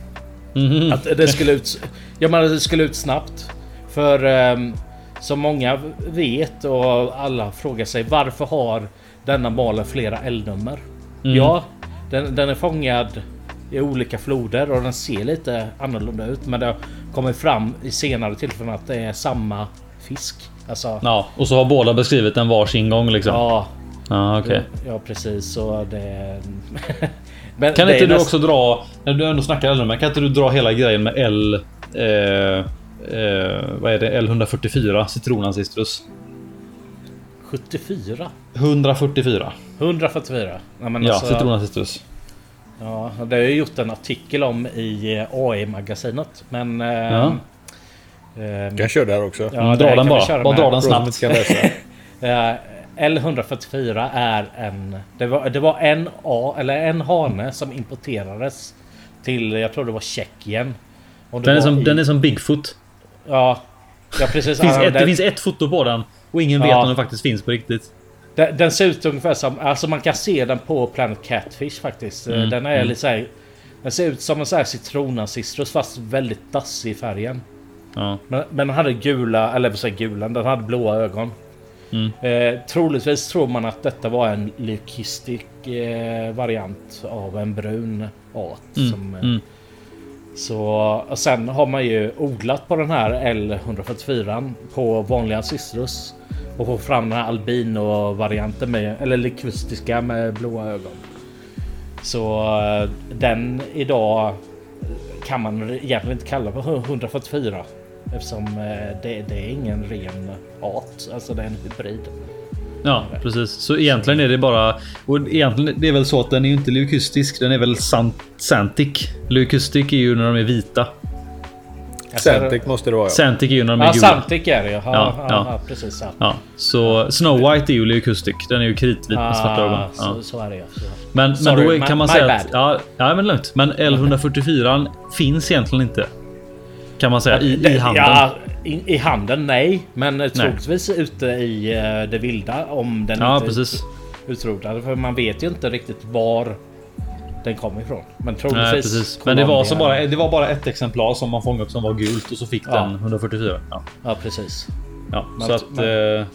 Speaker 3: Mhm.
Speaker 4: Att det skulle ut... Ja men det skulle ut snabbt. För ehm, som många vet och alla frågar sig varför har denna malen flera L-nummer?
Speaker 3: Mm.
Speaker 4: Ja, den, den är fångad i olika floder och den ser lite annorlunda ut. Men det har kommit fram i senare tillfällen att det är samma fisk. Alltså,
Speaker 3: Ja, och så har båda beskrivit den varsin gång liksom. Ja,
Speaker 4: ja,
Speaker 3: okej.
Speaker 4: ja precis. Så det... Men
Speaker 3: Kan inte du
Speaker 4: näst-
Speaker 3: också dra, när du ändå snackar L, men kan inte du dra hela grejen med L... Eh, eh, vad är det? L144 citronancistrus.
Speaker 4: 74?
Speaker 3: 144.
Speaker 4: 144? Ja, men
Speaker 3: Ja,
Speaker 4: alltså-
Speaker 3: citronancistrus.
Speaker 4: Ja, det har jag gjort en artikel om i eh, AI-magasinet. Men... eh,
Speaker 3: Ja.
Speaker 4: Ehm,
Speaker 2: Kan köra där också.
Speaker 4: ja,
Speaker 3: Mm, dra den bara. Bara dra den snabbt.
Speaker 2: kan läsa.
Speaker 4: Eh, L144 är en... Det var, det var en A, eller en hane som importerades till, jag tror det var Tjeckien.
Speaker 3: Den är, som,
Speaker 4: i-
Speaker 3: den är som Bigfoot.
Speaker 4: Ja, ja precis.
Speaker 3: Det finns, ett, det finns ett foto på den. Och ingen vet
Speaker 4: Ja.
Speaker 3: om den faktiskt finns på riktigt.
Speaker 4: den, den ser ut ungefär som... Alltså man kan se den på Planet Catfish faktiskt.
Speaker 3: Mm,
Speaker 4: Den är
Speaker 3: mm.
Speaker 4: lite så här, Den ser ut som en sån här citronancistrus fast väldigt dassig i färgen.
Speaker 3: Ja.
Speaker 4: Men, men den hade gula, eller vad gula, den hade blåa ögon.
Speaker 3: Mm.
Speaker 4: Eh, troligtvis tror man att detta var en leukistisk eh, variant av en brun art.
Speaker 3: Mm.
Speaker 4: Som, eh,
Speaker 3: Mm.
Speaker 4: Så sen har man ju odlat på den här L144 på vanliga citrus. Och få fram den här albino-varianten med, eller likustiska med blåa ögon. Så eh, den idag kan man egentligen inte kalla för 144. Eftersom eh, det, det är ingen ren art, alltså det är en hybrid.
Speaker 3: Ja, precis. Så egentligen är det bara... Och egentligen det är väl så att den är ju inte leukustisk. Den är väl sant, Santic. Leukustic är ju när de är vita.
Speaker 2: Santic måste det vara ja.
Speaker 3: Santic är ju när de är
Speaker 4: Ja,
Speaker 3: gula.
Speaker 4: Santic är det ja. Ja,
Speaker 3: Ja,
Speaker 4: precis. Ja.
Speaker 3: Ja, så Snow White är ju leukustic. Den är ju kritvit med svarta ögon.
Speaker 4: Ah,
Speaker 3: Ja.
Speaker 4: så, så är det ja.
Speaker 3: Men, men
Speaker 4: Sorry,
Speaker 3: då
Speaker 4: my-
Speaker 3: kan man
Speaker 4: my
Speaker 3: säga
Speaker 4: bad.
Speaker 3: att... Ja, ja, men lugnt. Men L144 finns egentligen inte. Kan man säga i, i handeln.
Speaker 4: Ja, i, i handeln nej. Men troligtvis ute i eh, det vilda om den
Speaker 3: Ja,
Speaker 4: inte
Speaker 3: precis.
Speaker 4: utrotad. För man vet ju inte riktigt var den kommer ifrån. Men troligtvis.
Speaker 3: Nej. Men det var, så bara, det var bara ett exemplar som man fångade upp som var gult och så fick
Speaker 4: Ja.
Speaker 3: den 144. Ja.
Speaker 4: Ja, precis.
Speaker 3: Ja,
Speaker 4: Men-
Speaker 3: så att... Eh,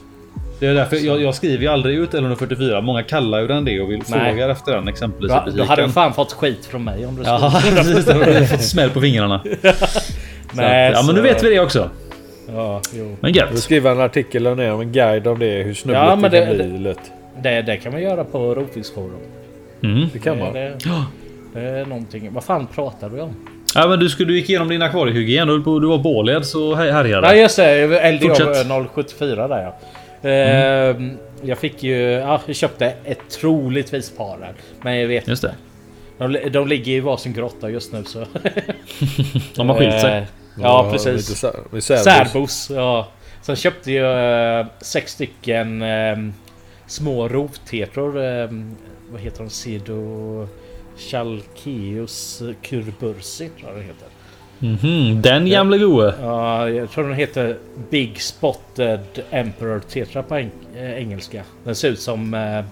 Speaker 3: det är därför jag, jag skriver ju aldrig ut L144. Många kallar ju den det och vill
Speaker 4: Nej.
Speaker 3: frågar efter den exempelvis
Speaker 4: då
Speaker 3: butiken.
Speaker 4: hade du fan fått skit från mig om du
Speaker 3: Ja, precis. Då hade jag fått smäll på fingrarna.
Speaker 4: Nej,
Speaker 3: att, ja, men nu vet vi det också.
Speaker 4: Ja, jo.
Speaker 3: Men gött.
Speaker 2: skriver en artikel där nere om en guide om det. Hur snubbligt
Speaker 4: Ja, men
Speaker 2: det kan
Speaker 4: det-
Speaker 2: bli lätt.
Speaker 4: Det, det kan man göra på Rovfiskforum.
Speaker 3: Mm.
Speaker 2: Det kan man.
Speaker 4: Det, det är någonting. Vad fan pratar du om?
Speaker 3: Ja, men du, skulle, du gick igenom din akvariehygien och du, du var båled så här- härjade.
Speaker 4: Nej just det, LDA
Speaker 3: Fortsätt.
Speaker 4: 074 där ja. Ehm, Jag fick ju, ja, jag köpte ett troligtvis par där. Men jag vet
Speaker 3: Just det.
Speaker 4: de, de ligger i varsin grotta just nu så.
Speaker 3: De har skilt sig.
Speaker 4: Ja precis.
Speaker 2: med särbos.
Speaker 4: Ja. Sen köpte jag eh, sex stycken eh, små rovtetror. Eh, vad heter de? Sido... Chalkeus curbursi tror jag det heter.
Speaker 3: Mhm, den gamle goe.
Speaker 4: Ja, jag tror den heter Big Spotted Emperor Tetra på eng eh, engelska. Den ser ut som eh,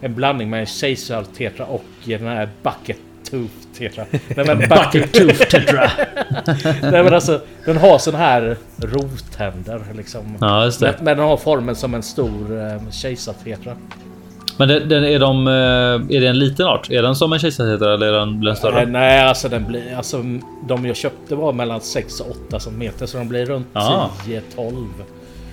Speaker 4: en blandning med Caesar Tetra och den här Bucket Tooth Tetra. Nej men Bucket
Speaker 3: Tooth tetra.
Speaker 4: Nej men alltså den har sån här rottänder liksom.
Speaker 3: Ja, just
Speaker 4: Men,
Speaker 3: det.
Speaker 4: men den har formen som en stor eh, kejsartetra.
Speaker 3: Men den, den, är, de, eh, är det en liten art? Är den som en kejsartetra eller är den, blir den
Speaker 4: Nej,
Speaker 3: större?
Speaker 4: nej alltså den blir alltså de jag köpte var mellan 6 och 8 centimeter så de blir runt
Speaker 3: Ja.
Speaker 4: 10-12.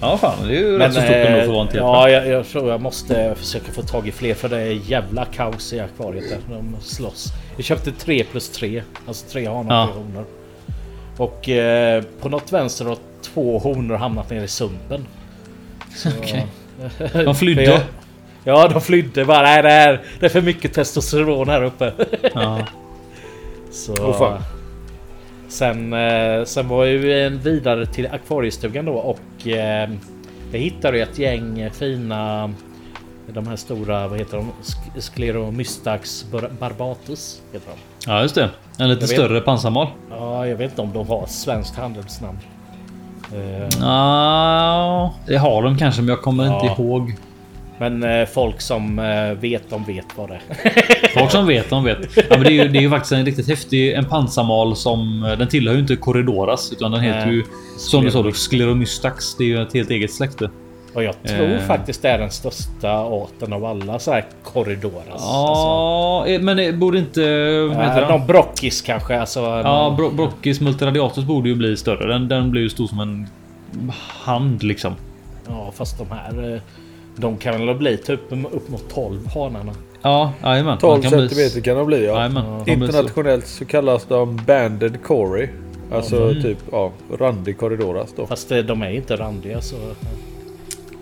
Speaker 3: Ja, fan. Det är ju rätt så stort ändå för att vara en tetra.
Speaker 4: Ja, jag, jag tror jag måste försöka få tag i fler för det är jävla kaos i akvariet där. De slåss. Jag köpte 3 plus 3. Alltså tre hanar
Speaker 3: Ja.
Speaker 4: och tre honor. Och eh, på något vänster har två honor hamnat nere i sumpen. Så,
Speaker 3: Okej. De flydde.
Speaker 4: Jag- Ja, de flydde bara. Nej, det är, det är för mycket testosteron här uppe.
Speaker 3: Ja.
Speaker 4: Så,
Speaker 2: fan.
Speaker 4: Sen, eh, sen var ju en vidare till akvariestugan då och eh, jag hittade ett gäng fina de här stora, vad heter de? Sk- Scleromystax bar- barbatus heter de.
Speaker 3: ja, just det. En lite
Speaker 4: Jag vet.
Speaker 3: större pansarmal.
Speaker 4: Ja, jag vet inte om de har svenskt handelsnamn. Eh,
Speaker 3: Ja, det har de kanske, men jag kommer
Speaker 4: Ja.
Speaker 3: inte ihåg.
Speaker 4: Men eh, folk som eh, vet, de vet vad det är.
Speaker 3: Folk som vet, de vet. Ja, men det, är ju, det är ju faktiskt en riktigt häftig en pansarmal som... Den tillhör ju inte Corridoras utan den heter
Speaker 4: Nej.
Speaker 3: ju som du sa Scleromystax. Det är ju ett helt eget släkte.
Speaker 4: Och jag tror
Speaker 3: Eh.
Speaker 4: faktiskt det är den största arten av alla så här korridoras.
Speaker 3: Ja, eh, men det borde inte... Vad
Speaker 4: Alltså,
Speaker 3: heter
Speaker 4: eh, någon brockis kanske. Alltså,
Speaker 3: Ja,
Speaker 4: någon,
Speaker 3: Bro Brockis multiradiatus borde ju bli större. Den, den blir ju stor som en hand liksom.
Speaker 4: ja, fast de här... De kan väl bli typ upp mot 12 hanarna.
Speaker 3: Ja, jajamän.
Speaker 2: 12
Speaker 3: De kan bli-
Speaker 2: centimeter kan de bli ja.
Speaker 3: Så-
Speaker 2: Internationellt så kallas de banded cory. Alltså
Speaker 3: Mm.
Speaker 2: typ ja, randig corridoras då.
Speaker 4: Fast eh, de är inte randiga så...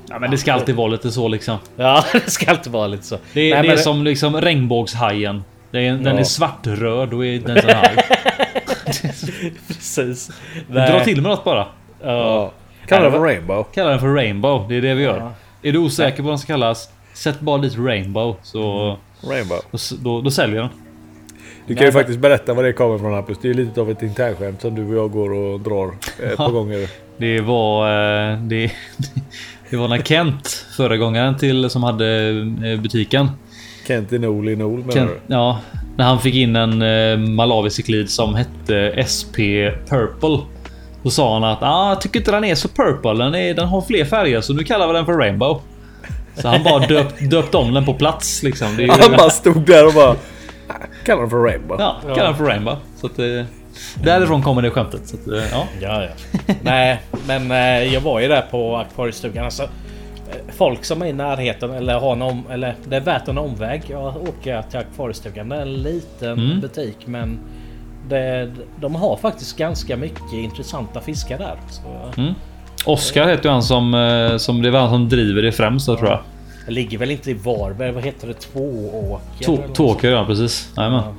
Speaker 3: Ja, men det ska alltid vara lite så liksom.
Speaker 4: Ja, det ska alltid vara lite så.
Speaker 3: Det är,
Speaker 4: Nej,
Speaker 3: det är som liksom regnbågshajen. Det är, Den
Speaker 4: Ja.
Speaker 3: är svartröd och är den sån här.
Speaker 4: Precis.
Speaker 3: Dra till med något bara.
Speaker 4: Ja.
Speaker 2: Kallar det för rainbow.
Speaker 3: Kalla den för Rainbow. Det är det vi gör.
Speaker 4: Ja.
Speaker 3: Är du osäker på vad den ska kallas? Sätt bara dit Rainbow så
Speaker 2: Rainbow.
Speaker 3: då, då, då säljer den.
Speaker 2: Du kan ju faktiskt berätta var det kommer från Hampus. Det är ju lite av ett internskämt som du och jag går och drar ett par gånger.
Speaker 3: Det var... eh, Det, det var när Kent, föregångaren till som hade eh, butiken.
Speaker 2: Kent i Nol i Nol menar
Speaker 3: Kent,
Speaker 2: du?
Speaker 3: ja, när han fick in en eh, Malawi cyklid som hette SP Purple. Då sa han att ah, jag tycker inte den är så purple. Den, är, den har fler färger så nu kallar vi den för Rainbow. Så han bara döpt, döpt om den på plats liksom. Det är ju,
Speaker 2: Han bara stod där och bara... "Ah, Kallar den för rainbow.
Speaker 3: ja, kallar den för Rainbow. Så att, eh, Därifrån kommer det skämtet. Så att, eh, ja.
Speaker 4: Ja, ja. Nej, men eh, jag var ju där på akvariestugan. Alltså, folk som är i närheten eller har om, eller det är värt en omväg. Jag åker till akvariestugan. Det är en liten
Speaker 3: Mm.
Speaker 4: butik, men det, de har faktiskt ganska mycket intressanta fiskar där. Så,
Speaker 3: Mm. Oskar heter ju han som, eh, som det är han som driver det främst då, tror jag.
Speaker 4: Det ligger väl inte i Varberg? Vad heter det? Tvååker?
Speaker 3: Tvååker ja, precis. Jajamän.
Speaker 4: sånt.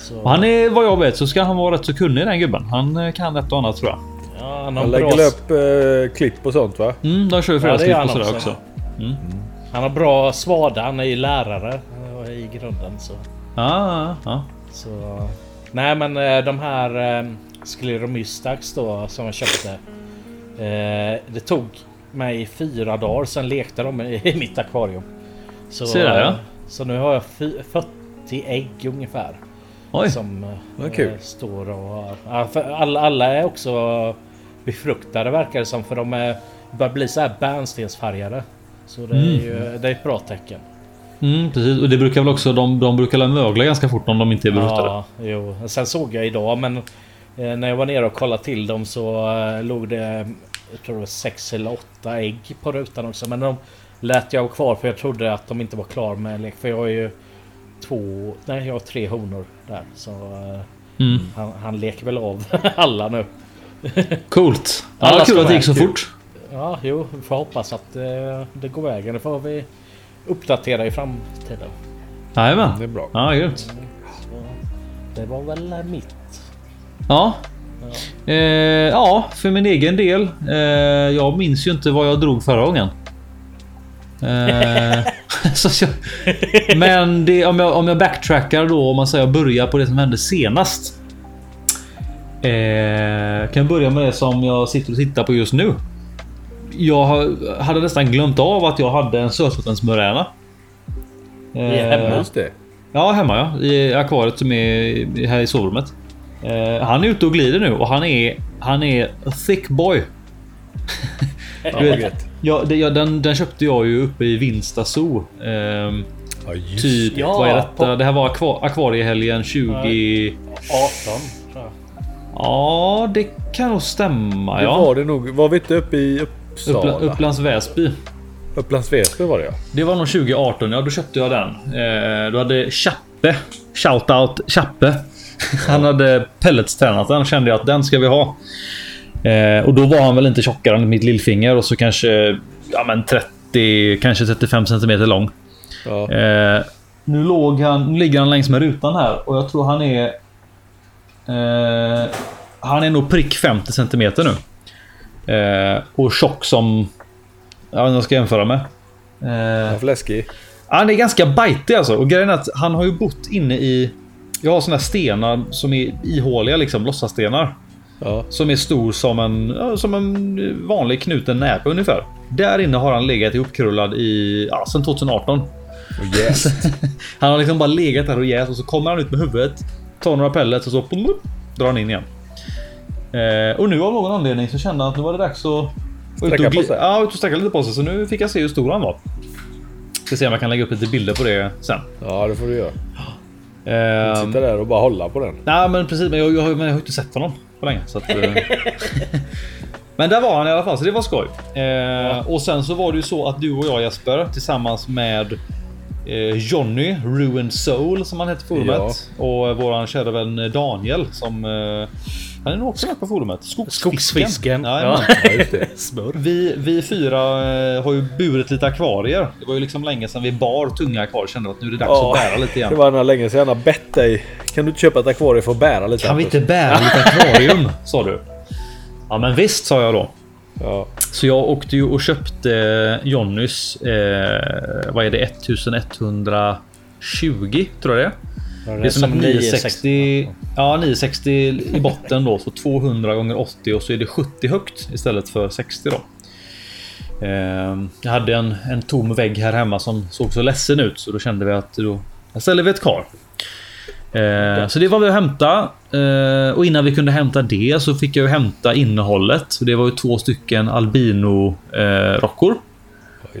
Speaker 4: Så,
Speaker 3: Och Han är vad jag vet så ska han vara rätt så kunnig den gubben. Han eh, kan ett och annat tror jag.
Speaker 4: ja, han, har
Speaker 2: Han
Speaker 4: bra,
Speaker 2: lägger upp eh, klipp och sånt va?
Speaker 3: Mm, de kör ju
Speaker 4: Ja,
Speaker 3: flera
Speaker 4: det
Speaker 3: klipp
Speaker 4: gör
Speaker 3: och sådär
Speaker 4: också.
Speaker 3: också.
Speaker 4: han har bra svada. Han är ju lärare eh, i grunden. Så.
Speaker 3: Ja, ja, ja.
Speaker 4: Så, nej men eh, de här eh, Scleromystax då som jag köpte. Eh, det tog mig fyra dagar sen lekte de i, mitt akvarium. Så,
Speaker 3: Se där, ja.
Speaker 4: eh, så nu har jag fy- 40 ägg ungefär.
Speaker 3: Oj.
Speaker 4: Som eh,
Speaker 2: Vad kul.
Speaker 4: står och... Alla, alla är också befruktade verkar det som för de är, börjar bli så här bärnstensfärgade. Så det är ju det är ett bra tecken.
Speaker 3: Mm, precis. Och det brukar väl också, de, de brukar väl mögla ganska fort om de inte är befruktade.
Speaker 4: Ja, jo. Sen såg jag idag men eh, när jag var nere och kollade till dem så eh, låg det jag tror det var sex eller åtta ägg på rutan också. Men de lät jag kvar för jag trodde att de inte var klar med lek. För jag har ju två, nej jag har tre honor där. Så eh,
Speaker 3: Mm.
Speaker 4: han, han leker väl av alla nu.
Speaker 3: Coolt.
Speaker 4: Alla
Speaker 3: Ja,
Speaker 4: ska
Speaker 3: kul att det gick så fort.
Speaker 4: Ja, jo, vi får hoppas att eh, det går vägen. Det får vi uppdatera i framtiden.
Speaker 3: Jajamän.
Speaker 2: Det är bra.
Speaker 3: Ja, grymt.
Speaker 4: Det var väl mitt.
Speaker 3: Ja. Eh, ja, för min egen del. Eh, jag minns ju inte vad jag drog förra gången. Eh, jag, men det, om, jag, om jag backtrackar då, om man säger börjar på det som hände senast. Eh, kan jag börja med det som jag sitter och tittar på just nu. Jag hade nästan glömt av att jag hade en sötvattensmuräna.
Speaker 4: hemma.
Speaker 3: Eh,
Speaker 2: Just det.
Speaker 3: Ja, hemma ja. I akvariet som är här i sovrummet. Eh, han är ute och glider nu och han är, han är a thick boy.
Speaker 2: Ja,
Speaker 3: Du vet, ja, det, ja, den, den köpte jag ju uppe i Vinsta Zoo. Ehm,
Speaker 2: Ja,
Speaker 3: typ,
Speaker 4: Ja,
Speaker 3: vad är detta?
Speaker 4: på-
Speaker 3: Det här var akva, akvariehelgen 20...
Speaker 4: 18 tror jag.
Speaker 3: Ja, det kan nog stämma.
Speaker 2: det.
Speaker 3: Ja.
Speaker 2: var det nog. Var vi inte uppe i Uppsala?
Speaker 3: Uppla, Upplands Väsby.
Speaker 2: Upplands Väsby var det ja.
Speaker 3: Det var nog 2018, ja då köpte jag den. Eh, då hade Chappe, shoutout Chappe. Han hade pelletstränat den kände jag att den ska vi ha. Eh, och då var han väl inte tjockare än mitt lillfinger och så kanske ja, men 30, kanske 35 centimeter lång.
Speaker 2: ja.
Speaker 3: Eh, nu, låg han, nu ligger han längs med rutan här och jag tror han är... Eh, han är nog prick 50 centimeter nu. Eh, och tjock som... Jag vet inte vad jag ska jämföra med. Eh,
Speaker 2: Fläskig.
Speaker 3: han är ganska bitig alltså. Och grejen är att han har ju bott inne i... Jag har såna här stenar som är ihåliga liksom, låtsasstenar.
Speaker 2: Ja.
Speaker 3: Som är stor som en, som en vanlig knuten näpe ungefär. Där inne har han legat ihopkrullad i, ja, sedan 2018.
Speaker 2: Och yes.
Speaker 3: Han har liksom bara legat där och jäst och så kommer han ut med huvudet. Tar några pellets och så plup, drar han in igen. Eh, och nu av någon anledning så kände han att nu var det dags att
Speaker 2: Sträcka
Speaker 3: och,
Speaker 2: på sig.
Speaker 3: ja, ut och sträcka lite på sig. Så nu fick jag se hur stor han var. Ska se om jag kan lägga upp lite bilder på det sen.
Speaker 2: ja, det får du göra.
Speaker 3: Eh,
Speaker 2: Sitta där och bara hålla på den.
Speaker 3: Nej men precis, men jag, jag, har- men jag har inte sett honom på länge. Så att, eh. men där var han i alla fall, så det var skoj. Eh, och sen så var det ju så att du och jag Jesper tillsammans med eh, Johnny, Ruined Soul som han på forumet. Och våran kära vän Daniel som... Eh, han är nog också med på forumet. Skogsfisken.
Speaker 4: Skogsfisken.
Speaker 3: Ja,
Speaker 4: Ja.
Speaker 3: Vi, vi fyra eh, har ju burit lite akvarier. Det var ju liksom länge sedan vi bar tunga akvarier. Kände att nu är det dags
Speaker 2: Ja,
Speaker 3: att bära lite igen.
Speaker 2: Det var länge sedan jag har bett dig. Kan du inte köpa ett akvarium för att bära lite?
Speaker 3: Kan vi inte bära lite akvarium? sa du. Ja men visst sa jag då.
Speaker 2: Ja.
Speaker 3: Så jag åkte ju och köpte Jonnys. Eh, vad är det? 1120 tror jag det är. Det är som ett 960. Ja 960 i botten då. Så 200 gånger 80 och så är det 70 högt istället för 60 då. Eh, jag hade en, en tom vägg här hemma som såg så ledsen ut så då kände vi att då ställer vi ett kar. Eh, så det var vi att hämta. Eh, och innan vi kunde hämta det så fick jag hämta innehållet. Det var ju två stycken albino eh,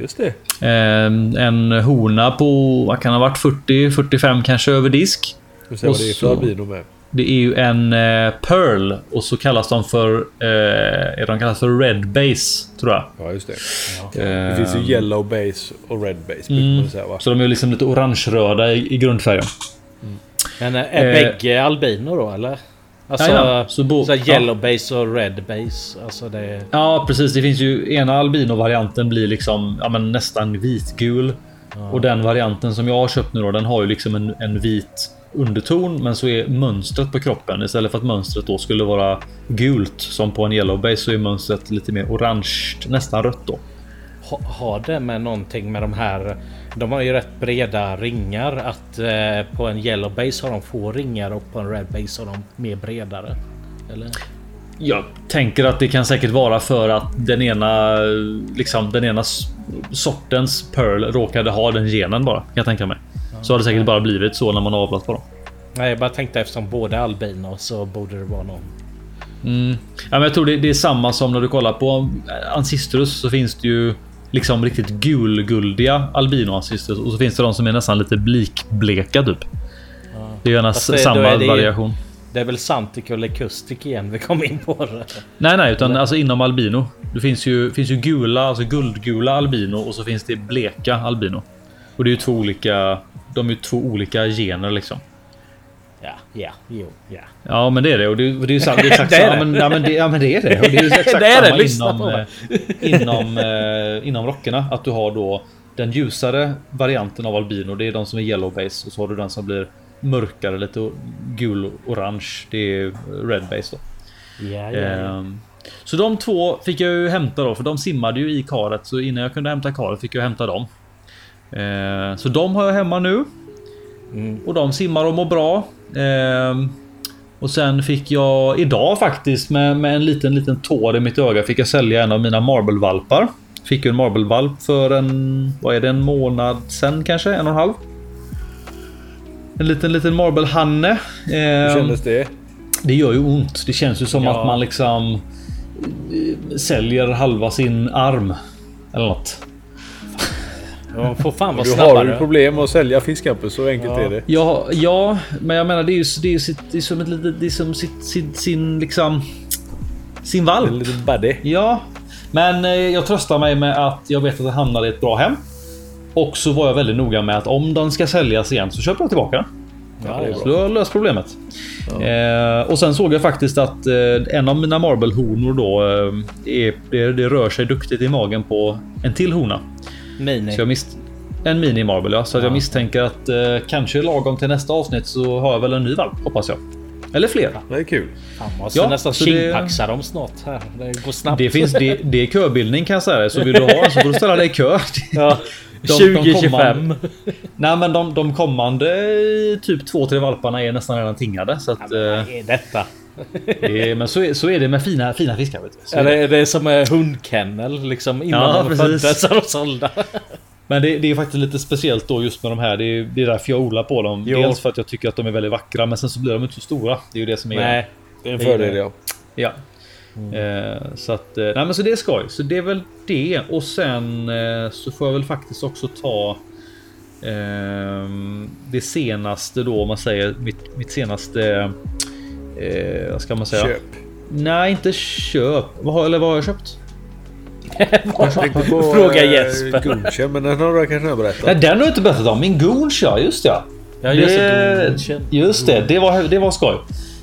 Speaker 2: just det.
Speaker 3: Eh, en hona på, vad kan ha varit, 40-45 kanske över disk.
Speaker 2: Du ser vad det är för albino med.
Speaker 3: Det är ju en eh, Pearl och så kallas de för... Eh, är de kallas för Red Base tror jag.
Speaker 2: Ja, just det.
Speaker 3: Eh,
Speaker 2: Det finns ju yellow base och red base.
Speaker 3: Mm.
Speaker 2: man säga, va?
Speaker 3: Så de är ju liksom lite orange-röda i, i grundfärgen.
Speaker 4: Men eh, är
Speaker 3: Eh.
Speaker 4: bägge albino då eller? Alltså
Speaker 3: Jajamän, så
Speaker 4: så
Speaker 3: bo-
Speaker 4: här yellow base och red base. Alltså det...
Speaker 3: Ja, precis. Det finns ju ena albino-varianten blir liksom ja, men nästan vitgul. Och den varianten som jag har köpt nu då, den har ju liksom en, en vit underton, men så är mönstret på kroppen istället för att mönstret då skulle vara gult som på en yellow base så är mönstret lite mer orange, nästan rött då.
Speaker 4: Ha, har det med någonting med de här... De har ju rätt breda ringar. Att eh, på en yellow base har de få ringar och på en red base har de mer bredare. Eller?
Speaker 3: Jag tänker att det kan säkert vara för att den ena liksom den ena sortens pearl råkade ha den genen bara kan jag tänka mig. Så har det säkert bara blivit så när man avlat på dem.
Speaker 4: Nej, jag bara tänkte eftersom båda är albino så borde det vara någon.
Speaker 3: Mm. Ja, men jag tror det, det är samma som när du kollar på Ancistrus så finns det ju liksom riktigt gulguldiga albino Ancistrus och så finns det de som är nästan lite blikbleka typ. Det är gärna
Speaker 4: Fast det-
Speaker 3: samma
Speaker 4: det ju-
Speaker 3: variation.
Speaker 4: Det är väl Santic och Lecustic igen vi kom in på. Det.
Speaker 3: Nej, nej, utan alltså inom albino. Det finns ju, finns ju gula, alltså guldgula albino och så finns det bleka albino. Och det är ju två olika. De är ju två olika gener liksom.
Speaker 4: Ja, ja, jo, ja.
Speaker 3: Ja, men det är det och det, det är ju sant. Det är exakt
Speaker 4: Det är
Speaker 3: samma.
Speaker 4: det.
Speaker 3: Men, ja, men det, ja, men det är det. Och det är ju exakt
Speaker 4: Det är det,
Speaker 3: samma
Speaker 4: lyssna
Speaker 3: inom, eh, inom, eh, inom rockerna. Att du har då den ljusare varianten av albino. Det är de som är yellow base och så har du den som blir mörkare, lite gul orange. Det är red base då.
Speaker 4: Ja, ja, ja.
Speaker 3: Ehm, Så de två fick jag ju hämta då, för de simmade ju i karet. Så innan jag kunde hämta karet fick jag hämta dem. Ehm, Så de har jag hemma nu.
Speaker 4: Mm.
Speaker 3: Och de simmar och mår bra. Ehm, Och sen fick jag idag faktiskt med, med en liten, liten tår i mitt öga fick jag sälja en av mina marble-valpar. Fick ju en marble-valp för en, vad är det, en månad sen kanske? En och en halv? En liten, liten marble-hanne.
Speaker 2: Hur
Speaker 3: Ehm,
Speaker 2: kändes det?
Speaker 3: det gör ju ont. Det känns ju som
Speaker 4: Ja.
Speaker 3: att man liksom eh, säljer halva sin arm. Eller något.
Speaker 4: De får fan vara
Speaker 2: Du har ju
Speaker 4: snabbare.
Speaker 2: problem att sälja fiskhamper, så enkelt
Speaker 4: Ja.
Speaker 2: är det.
Speaker 3: Ja, ja, men jag menar det är ju det är, sitt, det är som ett litet, det är som sitt, sin, sin liksom sin
Speaker 2: En
Speaker 3: valp.
Speaker 2: liten buddy.
Speaker 3: Ja, men eh, jag tröstar mig med att jag vet att den hamnar i ett bra hem. Och så var jag väldigt noga med att om den ska säljas igen så köper jag tillbaka den.
Speaker 4: Ja,
Speaker 2: det är
Speaker 4: ja.
Speaker 3: Så då har löst problemet. Eh, och sen såg jag faktiskt att eh, en av mina marble-honor då eh, är, det, det rör sig duktigt i magen på en till hona.
Speaker 4: Mini.
Speaker 3: Så jag mist en mini marble ja, så att jag misstänker att eh, kanske lagom till nästa avsnitt så har jag väl en ny valp hoppas jag. Eller fler.
Speaker 2: Det är kul.
Speaker 4: Fan, måste
Speaker 3: Ja,
Speaker 4: nästan
Speaker 3: så det-
Speaker 4: tjingpaxa dem snart här. Det går snabbt.
Speaker 3: Det finns det, det är köbildning kan jag säga. Så vill du ha en så får du ställa dig i kö.
Speaker 4: Ja.
Speaker 3: De- de
Speaker 4: 2025.
Speaker 3: kommande- Nej men de, de kommande typ två tre valparna är nästan redan tingade. Så att,
Speaker 4: Ja, men
Speaker 3: eh,
Speaker 4: vad är detta?
Speaker 3: är, men så är, så är det med fina, fina fiskar.
Speaker 4: Ja,
Speaker 3: det.
Speaker 4: är- det är som en hundkennel liksom innan
Speaker 3: Ja,
Speaker 4: de föddes de sålda.
Speaker 3: Men det, det är faktiskt lite speciellt då just med de här. Det är, det är därför jag odlar på dem.
Speaker 4: Jo.
Speaker 3: Dels för att jag tycker att de är väldigt vackra, men sen så blir de inte så stora. Det är ju det som är
Speaker 4: Nej.
Speaker 2: Det är en fördel ja.
Speaker 3: Ja. Eh, så att, eh, nej men så det är skoj. Så det är väl det. Och sen eh, så får jag väl faktiskt också ta ehm, det senaste då om man säger mitt, mitt senaste. Eh, vad ska man säga?
Speaker 2: Köp.
Speaker 3: Nej, inte köp. Vad har, eller vad har jag köpt?
Speaker 4: Fråga
Speaker 2: eh,
Speaker 4: Jesper.
Speaker 2: Guldchen, men den har du kanske berättat.
Speaker 3: Nej, den har jag inte berättat om. Min Goons ja, just ja.
Speaker 4: Ja, just det.
Speaker 3: det,
Speaker 4: Goonchen.
Speaker 3: just det, det var, det var skoj.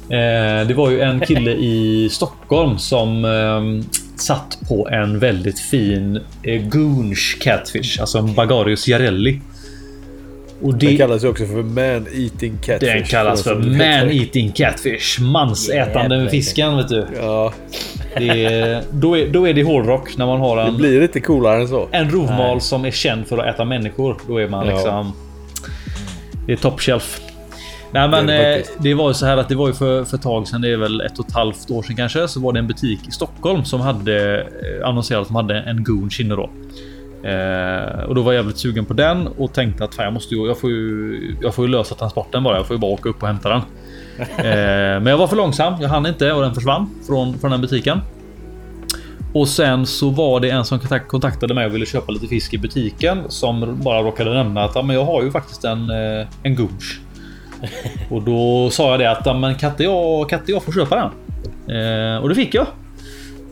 Speaker 3: Eh, det var ju en kille i Stockholm som eh, satt på en väldigt fin eh, Goonch Catfish, alltså en Bagarius Jarelli. Och
Speaker 2: Den
Speaker 3: det,
Speaker 2: kallas ju också för man eating catfish.
Speaker 3: den kallas för
Speaker 2: de som vet vad
Speaker 3: man
Speaker 2: det är.
Speaker 3: eating catfish. Mansätande
Speaker 4: Jävlar.
Speaker 3: fisken vet du.
Speaker 2: Ja,
Speaker 3: Det, är- då, är, då är det hårdrock när man har
Speaker 2: det
Speaker 3: en,
Speaker 2: blir inte coolare än så.
Speaker 3: en rovmal som är känd för att äta människor. Då är man
Speaker 2: Ja.
Speaker 3: liksom... Det är top shelf. Nej men
Speaker 2: Det det
Speaker 3: eh, det var ju så här att det var ju för, för ett tag sedan, det är väl ett och ett halvt år sedan kanske, så var det en butik i Stockholm som hade eh, annonserat att de hade en Goonch inne då. Eh, och då var jag jävligt sugen på den och tänkte att fan, jag måste ju, jag får ju, jag får ju lösa transporten bara. Jag får ju bara åka upp och hämta den. Eh, men jag var för långsam. Jag hann inte och den försvann från, från den butiken. Och sen så var det en som kontakt- kontaktade mig och ville köpa lite fisk i butiken som bara råkade nämna att ja, men jag har ju faktiskt en, eh, en Goonch. Och då sa jag det att ja, men kan inte jag, kan inte jag få köpa den? Eh, och det fick jag.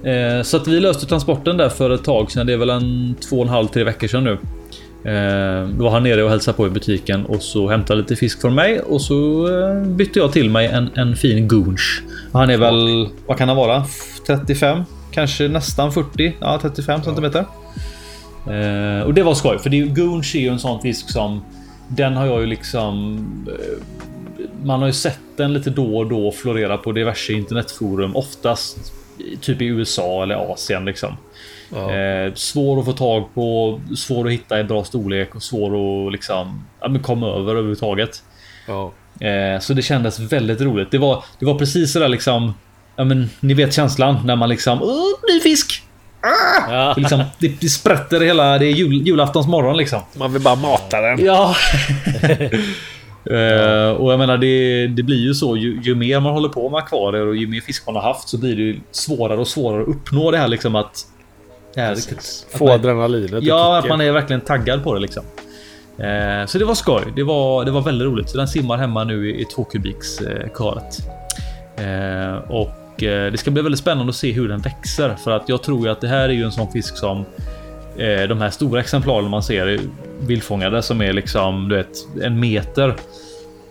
Speaker 3: Eh, så att vi löste transporten där för ett tag sedan. Det är väl en två och en halv, tre veckor sedan nu. Eh, då var han nere och hälsade på i butiken och så hämtade lite fisk från mig och så eh, bytte jag till mig en, en fin goonch. Han är väl, vad kan han vara? 35? Kanske nästan 40? Ja, 35 centimeter. Och det var skoj, för det, goonch är ju en sån fisk som den har jag ju liksom man har ju sett den lite då och då florera på diverse internetforum. Oftast typ i USA eller Asien liksom. Ja. Eh, svår att få tag på, svår att hitta i bra storlek och svår att liksom ja, men komma över överhuvudtaget. Ja. Eh, så det kändes väldigt roligt. Det var, det var precis sådär liksom. Ja, men ni vet känslan när man liksom. Ny fisk! Ah! Ja. Det, liksom, det, det sprätter hela. Det är jul, julaftons morgon liksom.
Speaker 2: Man vill bara mata den.
Speaker 3: Ja. Uh, och jag menar det, det blir ju så ju, ju, mer man håller på med akvarier och ju mer fisk man har haft så blir det svårare och svårare att uppnå det här liksom att... Det här, att
Speaker 2: Få man, adrenalinet.
Speaker 3: Ja, att man är verkligen taggad på det liksom. Uh, så det var skoj. Det var, det var väldigt roligt. Så den simmar hemma nu i, i två kubiks uh, karet. Uh, och det ska bli väldigt spännande att se hur den växer för att jag tror ju att det här är ju en sån fisk som de här stora exemplaren man ser vildfångade som är liksom du vet en meter.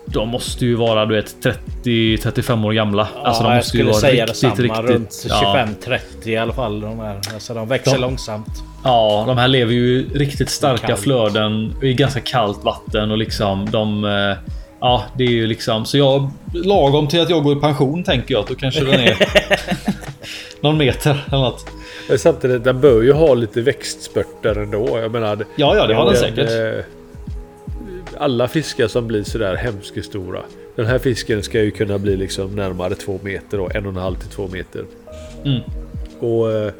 Speaker 3: De måste ju vara du vet 30 35 år gamla.
Speaker 4: Ja, alltså de måste ju vara säga riktigt, detsamma, riktigt. Runt 25 30 i alla fall. De, här. Alltså, de växer de, långsamt.
Speaker 3: Ja, de här lever ju riktigt starka flöden i ganska kallt vatten och liksom de. Eh, ja, det är ju liksom så jag lagom till att jag går i pension tänker jag att då kanske den är någon meter eller något.
Speaker 2: Samtidigt, den bör ju ha lite växtspurter ändå. Jag menar,
Speaker 3: ja, ja, det har den, den säkert. Eh,
Speaker 2: alla fiskar som blir sådär hemskt stora. Den här fisken ska ju kunna bli liksom närmare två meter och en och en halv till två meter. Mm. Och eh,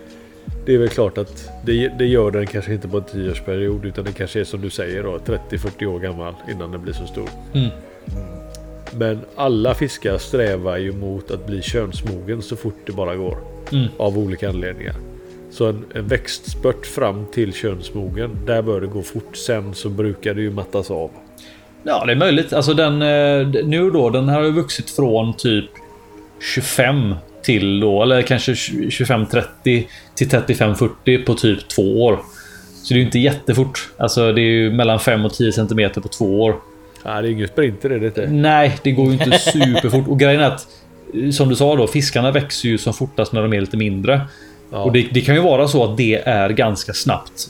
Speaker 2: det är väl klart att det, det, gör den kanske inte på en tioårsperiod utan det kanske är som du säger då 30-40 år gammal innan den blir så stor. Mm. Men alla fiskar strävar ju mot att bli könsmogen så fort det bara går. Mm. Av olika anledningar. Så en, en växtspurt fram till könsmogen, där bör det gå fort. Sen så brukar det ju mattas av.
Speaker 3: Ja, det är möjligt. Alltså den eh, nu då, den har ju vuxit från typ 25 till då, eller kanske 25-30 till 35-40 på typ två år. Så det är ju inte jättefort. Alltså det är ju mellan 5 och 10 cm på två år.
Speaker 2: Ja, det är ingen sprinter är det inte.
Speaker 3: Nej, det går ju inte superfort. Och grejen är att som du sa då, fiskarna växer ju som fortast när de är lite mindre. Ja. Och det, det, kan ju vara så att det är ganska snabbt.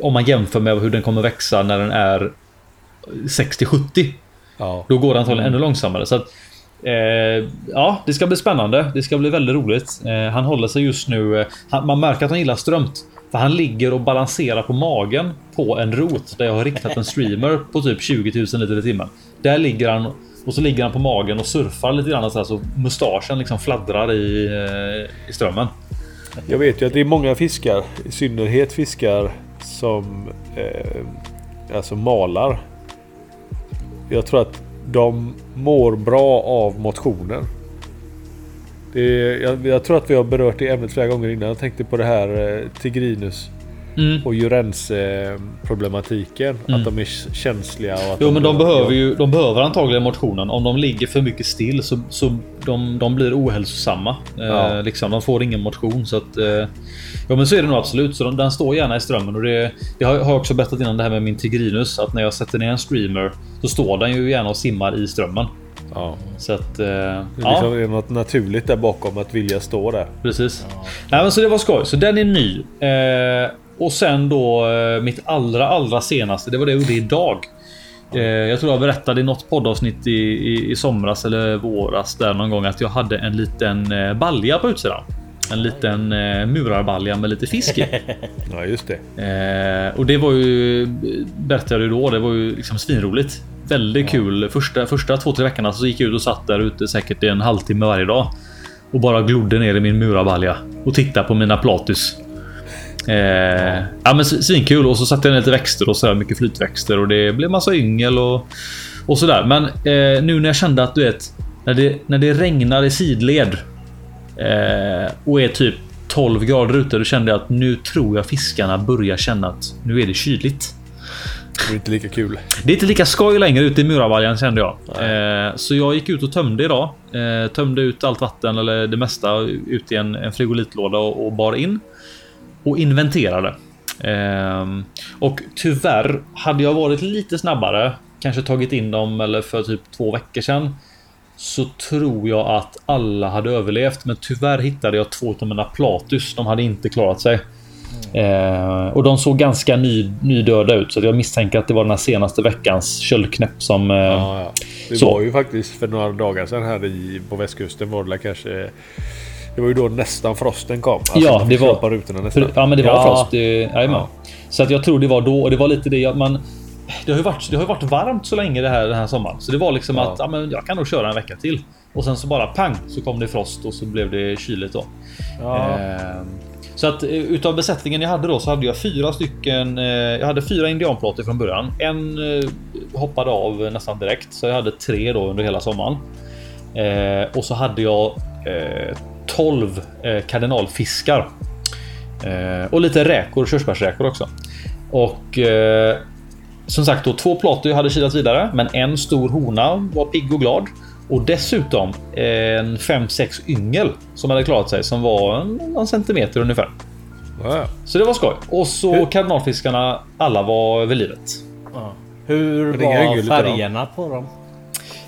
Speaker 3: Om man jämför med hur den kommer växa när den är 60-70. Ja. Då går det antagligen ännu långsammare. Så att, eh, ja, det ska bli spännande. Det ska bli väldigt roligt. Eh, han håller sig just nu. Eh, han, man märker att han gillar strömt. För han ligger och balanserar på magen på en rot där jag har riktat en streamer på typ 20 000 liter i timmen. Där ligger han och så ligger han på magen och surfar lite grann så, här, så mustaschen liksom fladdrar i, eh, i strömmen.
Speaker 2: Jag vet ju att det är många fiskar, i synnerhet fiskar som eh, alltså malar. Jag tror att de mår bra av motionen. Är, jag, jag, tror att vi har berört det ämnet flera gånger innan. Jag tänkte på det här eh, Tigrinus Mm. Och Jurens-problematiken. Mm. Att de är känsliga. Och att
Speaker 3: jo, de men de behöver ju de behöver antagligen motionen. Om de ligger för mycket still så, så de, de blir ohälsosamma. Eh, ja. Eh, liksom, de får ingen motion. Så att, eh, ja, men så är det nog absolut. Så de, den står gärna i strömmen. Och det, det har jag också berättat innan det här med min Tigrinus. Att när jag sätter ner en streamer så står den ju gärna och simmar i strömmen. Ja. Så att... Eh, det
Speaker 2: liksom är något naturligt där bakom att vilja stå där.
Speaker 3: Precis. Ja. Nej, men så det var skoj. Så den är ny. Eh, och sen då eh, mitt allra, allra senaste. Det var det jag gjorde idag. Eh, jag tror jag berättade i något poddavsnitt i, i, i somras eller våras där någon gång att jag hade en liten eh, balja på utsidan. En liten murarbalja med lite fisk i.
Speaker 2: Ja, just
Speaker 3: det. och det var ju berättade jag då. Det var ju liksom svinroligt. Väldigt kul. Första, första två, tre veckorna så gick jag ut och satt där ute säkert en halvtimme varje dag och bara glodde ner i min murarbalja och tittade på mina platus. Eh, ja men svinkul och så satte jag ner lite växter och så här mycket flytväxter och det blev massa yngel och, och sådär. Men eh, nu när jag kände att du vet när det, när det regnar i sidled eh, och är typ 12 grader ute, då kände jag att nu tror jag fiskarna börjar känna att nu är det kyligt.
Speaker 2: Det är inte lika kul.
Speaker 3: Det är inte lika skoj längre ute i Muravaljan kände jag. Eh, så jag gick ut och tömde idag. Eh, tömde ut allt vatten eller det mesta ut i en, en frigolitlåda och, och bar in. Och inventerade. Eh, och tyvärr hade jag varit lite snabbare, kanske tagit in dem eller för typ två veckor sedan. Så tror jag att alla hade överlevt, men tyvärr hittade jag två av mina Platus. De hade inte klarat sig. Eh, och de såg ganska ny, nydöda ut så jag misstänker att det var den senaste veckans köldknäpp som... Eh,
Speaker 2: Ja, ja. Det
Speaker 3: Så.
Speaker 2: var ju faktiskt för några dagar sedan här i, på västkusten var det kanske... Det var ju då nästan frosten kom. Alltså,
Speaker 3: Ja, det var-
Speaker 2: rutorna nästan.
Speaker 3: Ja, men det var
Speaker 4: Ja.
Speaker 3: frost. Det, jajamän. Så att jag tror det var då och det var lite det jag, man. Det har ju varit. Det har ju varit varmt så länge det här den här sommaren, så det var liksom
Speaker 2: Ja.
Speaker 3: att ja, men jag kan nog köra en vecka till och sen så bara pang så kom det frost och så blev det kyligt då.
Speaker 4: Ja.
Speaker 3: Ehm, så att eh, utav besättningen jag hade då så hade jag fyra stycken. eh, Jag hade fyra indianplåtar från början. En eh, hoppade av nästan direkt så jag hade tre då under hela sommaren. Eh, och så hade jag eh, 12 eh, kardinalfiskar. Eh, och lite räkor, körsbärsräkor också. Och eh, som sagt då två plator hade kilat vidare, men en stor hona var pigg och glad. Och dessutom en 5-6 yngel som hade klarat sig som var en centimeter ungefär.
Speaker 2: Ja.
Speaker 3: Så det var skoj. Och så kardinalfiskarna, alla var vid livet.
Speaker 4: Ja. Hur var färgerna på dem?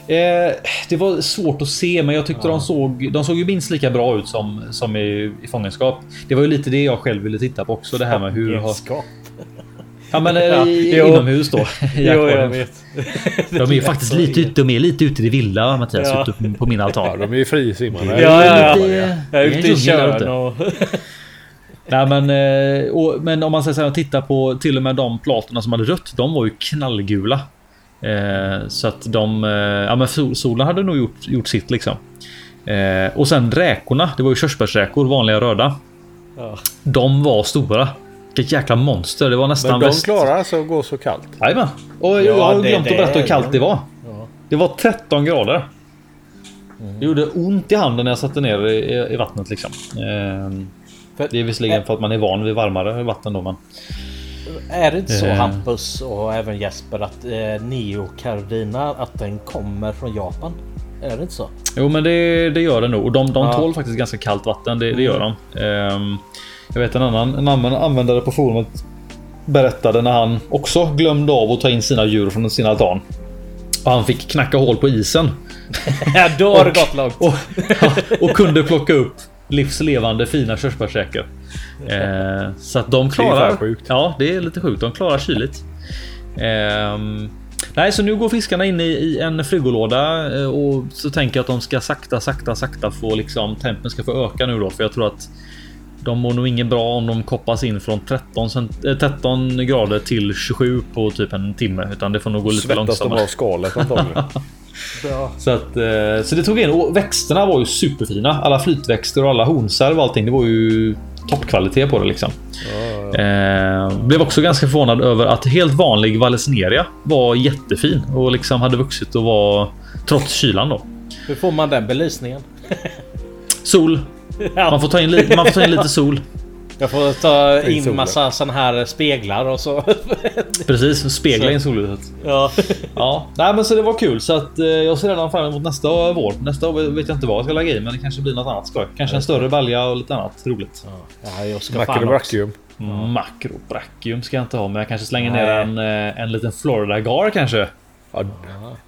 Speaker 3: Eh, det var svårt att se, men jag tyckte de såg. De såg ju minst lika bra ut som som i, i fångenskap. Det var ju lite det jag själv ville titta på också. Det här med hur har, ja, men,
Speaker 4: Ja,
Speaker 3: i,
Speaker 4: jo.
Speaker 3: inomhus då. i
Speaker 4: Jo, jag vet.
Speaker 3: De är ju faktiskt lite ute. De är lite ute i det vilda Mattias,
Speaker 4: Ja.
Speaker 3: ute på min
Speaker 2: ja,
Speaker 3: altan.
Speaker 2: de är ju frisimmande.
Speaker 4: Ja, ja, ja.
Speaker 3: Lite-
Speaker 4: Jag är ute i. Tjörn och...
Speaker 3: Nej, men, eh, och, men om man säger så här, titta på till och med de platorna som hade rött. De var ju knallgula. Eh, så att de, eh, ja men sol- solen hade nog gjort, gjort sitt liksom. Eh, och sen räkorna, det var ju körsbärsräkor, vanliga röda.
Speaker 4: Ja.
Speaker 3: De var stora. Vilket jäkla monster. Det var nästan
Speaker 2: Men de
Speaker 3: väst-
Speaker 2: klarar alltså att gå så kallt.
Speaker 3: Jajamän. Och jag har glömt
Speaker 4: det
Speaker 3: att berätta hur kallt det var.
Speaker 4: Ja.
Speaker 3: Det var 13 grader. Det gjorde ont i handen när jag satte ner i, i vattnet liksom.
Speaker 4: För-
Speaker 3: det är visserligen för att man är van vid varmare vatten då men.
Speaker 4: Är det inte så
Speaker 3: Eh.
Speaker 4: Hampus och även Jesper att eh, Neocardina att den kommer från Japan? Är det inte så?
Speaker 3: Jo men det, det gör det nog. Och de, de
Speaker 4: Ja.
Speaker 3: tål faktiskt ganska kallt vatten. Det, det gör de. Ehm, jag vet en annan, en annan användare på forumet berättade när han också glömde av att ta in sina djur från sin altan. Och han fick knacka hål på isen.
Speaker 4: Ja, då har det gått långt.
Speaker 3: Och, och kunde plocka upp livslevande fina körsbärsräkor. Eh, så att de klarar...
Speaker 2: sjukt.
Speaker 3: Ja, det är lite sjukt. De klarar kyligt. Ehm, nej, så nu går fiskarna in i, i en frigolåda eh, och så tänker jag att de ska sakta, sakta, sakta få liksom tempen ska få öka nu då, för jag tror att de mår nog inget bra om de koppas in från 13, cent- eh, 13 grader till 27 på typ en timme, utan det får nog gå lite
Speaker 2: Svettas de
Speaker 3: långsammare.
Speaker 2: av skalet antagligen.
Speaker 4: Ja.
Speaker 3: Så att eh, så det tog in och växterna var ju superfina. Alla flytväxter och alla hornsärv och allting. Det var ju toppkvalitet på det liksom. Eh, blev också ganska förvånad över att helt vanlig valesneria var jättefin och liksom hade vuxit och var trots kylan då.
Speaker 4: Hur får man den belysningen?
Speaker 3: Sol. Man får ta in, li- man får ta in lite sol.
Speaker 4: Jag får ta in
Speaker 2: solen.
Speaker 4: massa sån här speglar och så.
Speaker 3: Precis, spegla
Speaker 4: Så.
Speaker 3: in solljuset.
Speaker 4: ja.
Speaker 3: Ja, nej, men så det var kul så att eh, jag ser redan fram emot nästa vår. Nästa år vet jag inte vad jag ska lägga i, men det kanske blir något annat skoj. Kanske en större balja och lite annat roligt.
Speaker 4: ja, jag ska också.
Speaker 2: Macrobrachium.
Speaker 3: Makrobrachium ska jag inte ha, men jag kanske slänger
Speaker 4: Nej.
Speaker 3: ner en, eh, en liten Florida-gar kanske.
Speaker 2: Ja,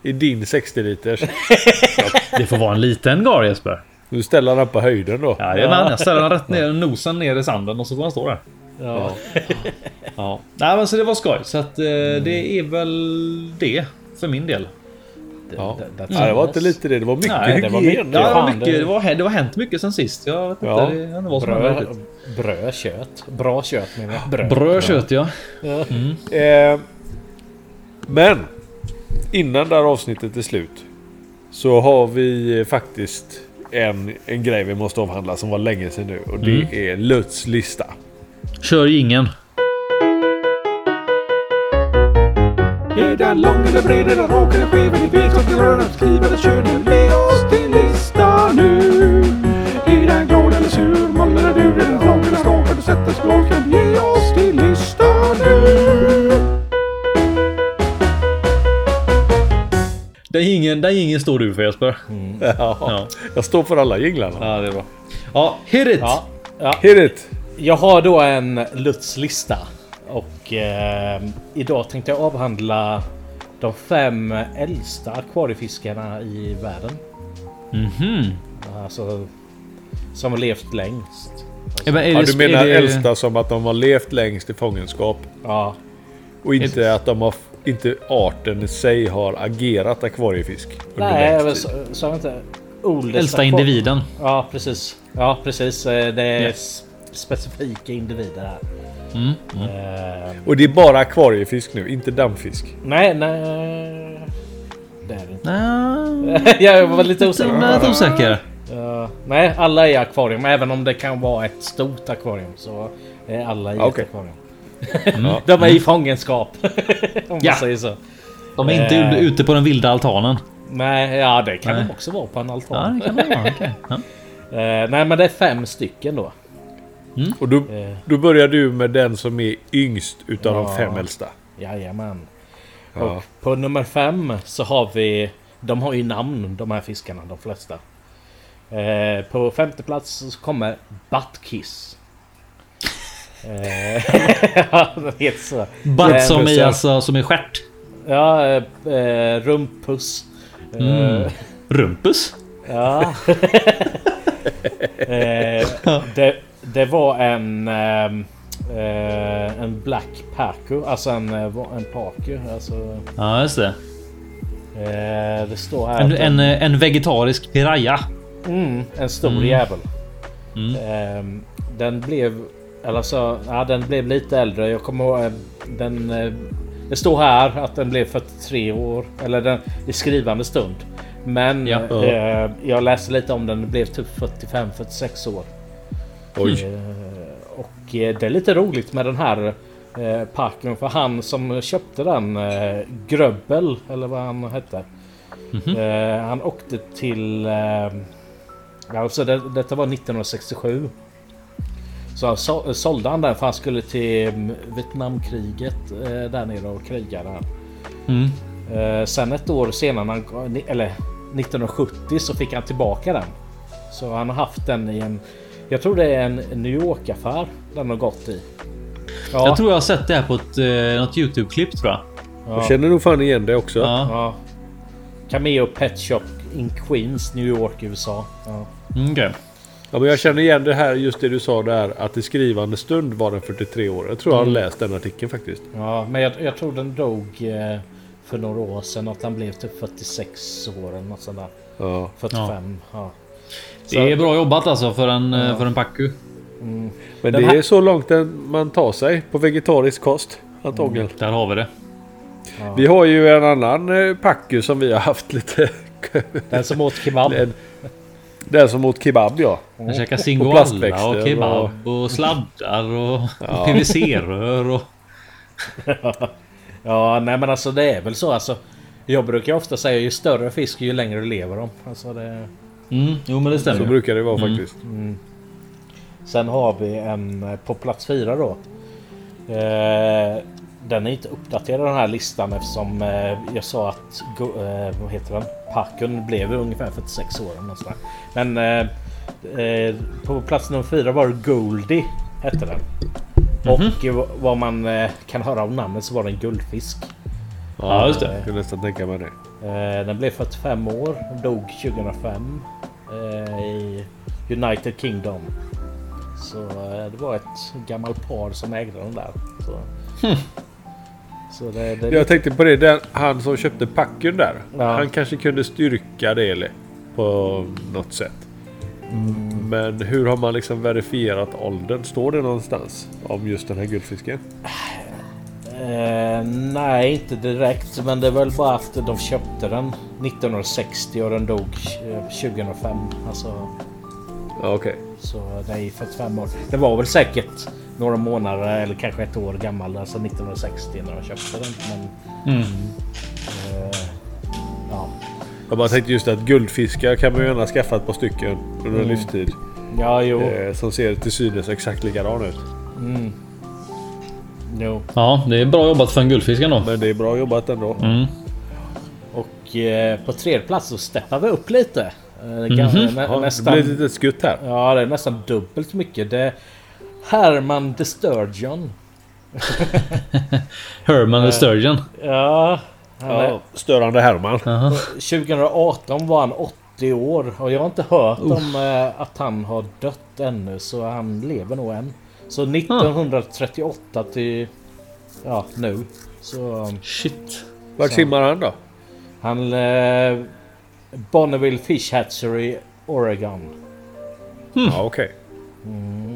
Speaker 2: I din 60 liters.
Speaker 3: Det får vara en liten gar Jesper.
Speaker 2: Du ställer den på höjden då.
Speaker 3: Jajamän, jag ställer den rätt ner, nosen ner i sanden och så får den stå där.
Speaker 4: Ja.
Speaker 3: Ja. Nej men så det var skoj. Så att eh, det är väl det för min del.
Speaker 2: Ja.
Speaker 4: That's
Speaker 2: Ja, det var inte lite det. Det var mycket
Speaker 3: Nej,
Speaker 4: det var
Speaker 2: hygien.
Speaker 3: Ja, det, var mycket,
Speaker 4: det-
Speaker 3: det, var, det var hänt mycket sen sist. Jag vet inte,
Speaker 2: Ja.
Speaker 3: det, det var riktigt.
Speaker 4: bröd, kött. Bra kött menar jag. Bröd.
Speaker 3: Bröd, kött ja.
Speaker 2: Eh, men innan det här avsnittet är slut så har vi faktiskt en, en grej vi måste avhandla som var länge sedan nu och det
Speaker 3: Mm.
Speaker 2: är Lutz lista.
Speaker 3: Kör ingen.
Speaker 5: Är den lång eller bred eller rak eller skev eller vek och rör att skriva eller kör
Speaker 3: står du för Jesper.
Speaker 2: Ja.
Speaker 3: Ja.
Speaker 2: Jag står för alla jinglarna.
Speaker 3: ja, det är bra. Ja, hit it!
Speaker 4: Ja, ja.
Speaker 2: Hit it!
Speaker 4: Jag har då en Lutz lista. Och eh, idag tänkte jag avhandla de fem äldsta akvariefiskarna i världen.
Speaker 3: Mhm.
Speaker 4: Alltså som har levt längst.
Speaker 3: Ja, men är
Speaker 2: Ja,
Speaker 3: det-
Speaker 2: du menar
Speaker 3: är det-
Speaker 2: äldsta som att de har levt längst i fångenskap.
Speaker 4: Ja,
Speaker 2: Och inte att de har... Inte arten i sig har agerat akvariefisk.
Speaker 4: nej, jag inte... Oldest
Speaker 3: Äldsta
Speaker 4: akvar-
Speaker 3: individen.
Speaker 4: Ja, precis. Ja, precis. Eh, Det är
Speaker 3: Ja.
Speaker 4: s- specifika individer här.
Speaker 3: Mm.
Speaker 4: Eh,
Speaker 2: Och det är bara akvariefisk nu, inte dammfisk.
Speaker 4: nej, nej. Det är det inte.
Speaker 3: Nej,
Speaker 4: jag var lite osäker.
Speaker 3: lite osäker.
Speaker 4: Ja, nej, alla är i akvarium. Även om det kan vara ett stort akvarium så är alla i
Speaker 2: Okej.
Speaker 4: ett akvarium.
Speaker 2: Ja.
Speaker 4: De är i fångenskap. om
Speaker 3: Ja.
Speaker 4: man säger så.
Speaker 3: De är inte
Speaker 4: Eh.
Speaker 3: ute på den vilda altanen.
Speaker 4: Nej, ja det kan
Speaker 3: Nej.
Speaker 4: de också vara på en
Speaker 3: Ja,
Speaker 4: altan.
Speaker 3: det kan man vara. okej. Ja.
Speaker 4: Eh, nej, men det är fem stycken då.
Speaker 2: Och då,
Speaker 4: Eh,
Speaker 2: då börjar du med den som är yngst utav
Speaker 4: Ja.
Speaker 2: de fem äldsta.
Speaker 4: jajamän.
Speaker 2: Ja.
Speaker 4: Och på nummer fem så har vi... De har ju namn de här fiskarna, de flesta. Eh, på femte plats så kommer Buttkiss. Eh, det heter så.
Speaker 3: Butt
Speaker 4: Eh,
Speaker 3: som i alltså som i stjärt.
Speaker 4: Ja, eh, eh, rumpus. Eh,
Speaker 3: Mm. Rumpus?
Speaker 4: Ja. eh, det, det var en... eh, en Black Pacu, alltså en, eh, en Pacu. Alltså,
Speaker 3: Ja, just det.
Speaker 4: eh, det står här...
Speaker 3: En,
Speaker 4: att
Speaker 3: en, en vegetarisk piraya.
Speaker 4: Mm, en stor
Speaker 3: Mm.
Speaker 4: jävel.
Speaker 3: Mm.
Speaker 4: Den blev... Eller så, ja, den blev lite äldre. Jag kommer ihåg... eh, Den... eh, Det står här att den blev 43 år. Eller den, i skrivande stund. Men
Speaker 3: Ja.
Speaker 4: eh, jag läste lite om den. Den blev typ 45-46 år.
Speaker 2: Oj.
Speaker 4: Eh, och eh, det är lite roligt med den här eh, parken. För han som köpte den, eh, Gröbbel eller vad han hette.
Speaker 3: Mhm.
Speaker 4: Eh, han åkte till... Alltså det, detta var 1967. Så så, sålde han den för han skulle till mm, Vietnamkriget eh, där nere och kriga där.
Speaker 3: Mm.
Speaker 4: Eh, sen ett år senare, eller 1970, så fick han tillbaka den. Så han har haft den i en... Jag tror det är en New York-affär den har gått i. Ja,
Speaker 3: Jag tror jag har sett det här på ett, eh, något Youtube-klipp tror jag.
Speaker 2: Jag
Speaker 4: ja,
Speaker 2: känner nog fan igen det också.
Speaker 3: Ja.
Speaker 4: ja. Cameo Pet Shop in Queens, New York, USA. Ja.
Speaker 3: Mm, okej.
Speaker 2: Ja, men jag känner igen det här, just det du sa där, att i skrivande stund var den 43 år. Jag tror jag har
Speaker 4: Mm.
Speaker 2: läst den artikeln faktiskt.
Speaker 4: Ja, men jag, jag tror den dog eh, för några år sedan. Att han blev typ 46 år eller något sånt där.
Speaker 2: Ja.
Speaker 4: 45. Ja.
Speaker 3: Det är bra jobbat alltså för en, eh,
Speaker 4: Ja.
Speaker 3: för en Pacu.
Speaker 4: Mm.
Speaker 2: Men
Speaker 4: Den
Speaker 2: det
Speaker 4: här-
Speaker 2: är så långt den- man tar sig på vegetarisk kost. Antagligen.
Speaker 3: Där har vi det.
Speaker 4: Ja.
Speaker 2: Vi har ju en annan eh, packu som vi har haft lite...
Speaker 4: Den som åt kebab.
Speaker 2: en, den som åt kebab ja.
Speaker 3: Käkar
Speaker 2: Och
Speaker 3: singoalla
Speaker 2: plastväxter
Speaker 3: och kebab och sladdar och
Speaker 2: Ja.
Speaker 3: PVC-rör och...
Speaker 4: Ja, nej men alltså det är väl så alltså. Jag brukar ofta säga ju större fisk ju längre lever de. Alltså det...
Speaker 3: Mm, jo men det
Speaker 2: Så
Speaker 3: stämmer.
Speaker 2: brukar det vara
Speaker 3: Mm.
Speaker 2: faktiskt.
Speaker 4: Sen har vi en eh, på plats fyra då. Eh, den är inte uppdaterad den här listan eftersom eh, jag sa att go- eh, vad heter den? Parken blev ungefär 46 år. där. Men eh, eh, på plats nummer fyra var det Goldie. Hette den. Och eh, vad man eh, kan höra av namnet så var det en guldfisk.
Speaker 3: Ja, just det.
Speaker 2: Jag kan nästan tänka mig det.
Speaker 4: Den blev 45 år. Dog 2005. Eh, I United Kingdom. Så det var ett gammalt par som ägde den där. Så, så det, det,
Speaker 2: Jag tänkte på det, den, han som köpte packen där.
Speaker 4: Ja.
Speaker 2: Han kanske kunde styrka det eller, på något sätt. Men hur har man liksom verifierat åldern? Står det någonstans om just den här guldfisken?
Speaker 4: eh, nej, inte direkt. Men det är väl bara att de köpte den 1960 och den dog eh, 2005. Alltså,
Speaker 2: Ja, okej.
Speaker 4: så det är 45 år. Det var väl säkert några månader eller kanske ett år gammal. Alltså 1960 när de köpte den. Men,
Speaker 3: Mm.
Speaker 4: eh, ja.
Speaker 2: Jag bara tänkte just att guldfiskar kan man ju gärna skaffa ett par stycken under en
Speaker 4: Mm.
Speaker 2: livstid.
Speaker 4: ja, jo.
Speaker 2: Eh, som ser till synes exakt likadan ut.
Speaker 4: Mm. Jo.
Speaker 3: Ja, det är bra jobbat för en guldfisk ändå.
Speaker 2: Men det är bra jobbat ändå.
Speaker 3: Mm.
Speaker 4: Och eh, på tredje plats så steppar vi upp lite. Eh,
Speaker 3: Mhm.
Speaker 4: ga- nä,
Speaker 2: Ja, det
Speaker 4: nästan,
Speaker 2: blir ett litet skutt här.
Speaker 4: ja, det är nästan dubbelt mycket. Det Herman de Sturgeon.
Speaker 3: Herman the Sturgeon.
Speaker 4: Ja, han är,
Speaker 2: Ja, störande Herman.
Speaker 3: Jaha.
Speaker 4: 2018 var han 80 år och jag har inte hört om eh, att han har dött ännu så han lever nog än. Så 1938 till ja, nu. Så
Speaker 3: Shit.
Speaker 2: Vart simmar han då?
Speaker 4: han... Eh, Bonneville Fish Hatchery, Oregon.
Speaker 2: Ja, okej.
Speaker 3: Ja,
Speaker 4: han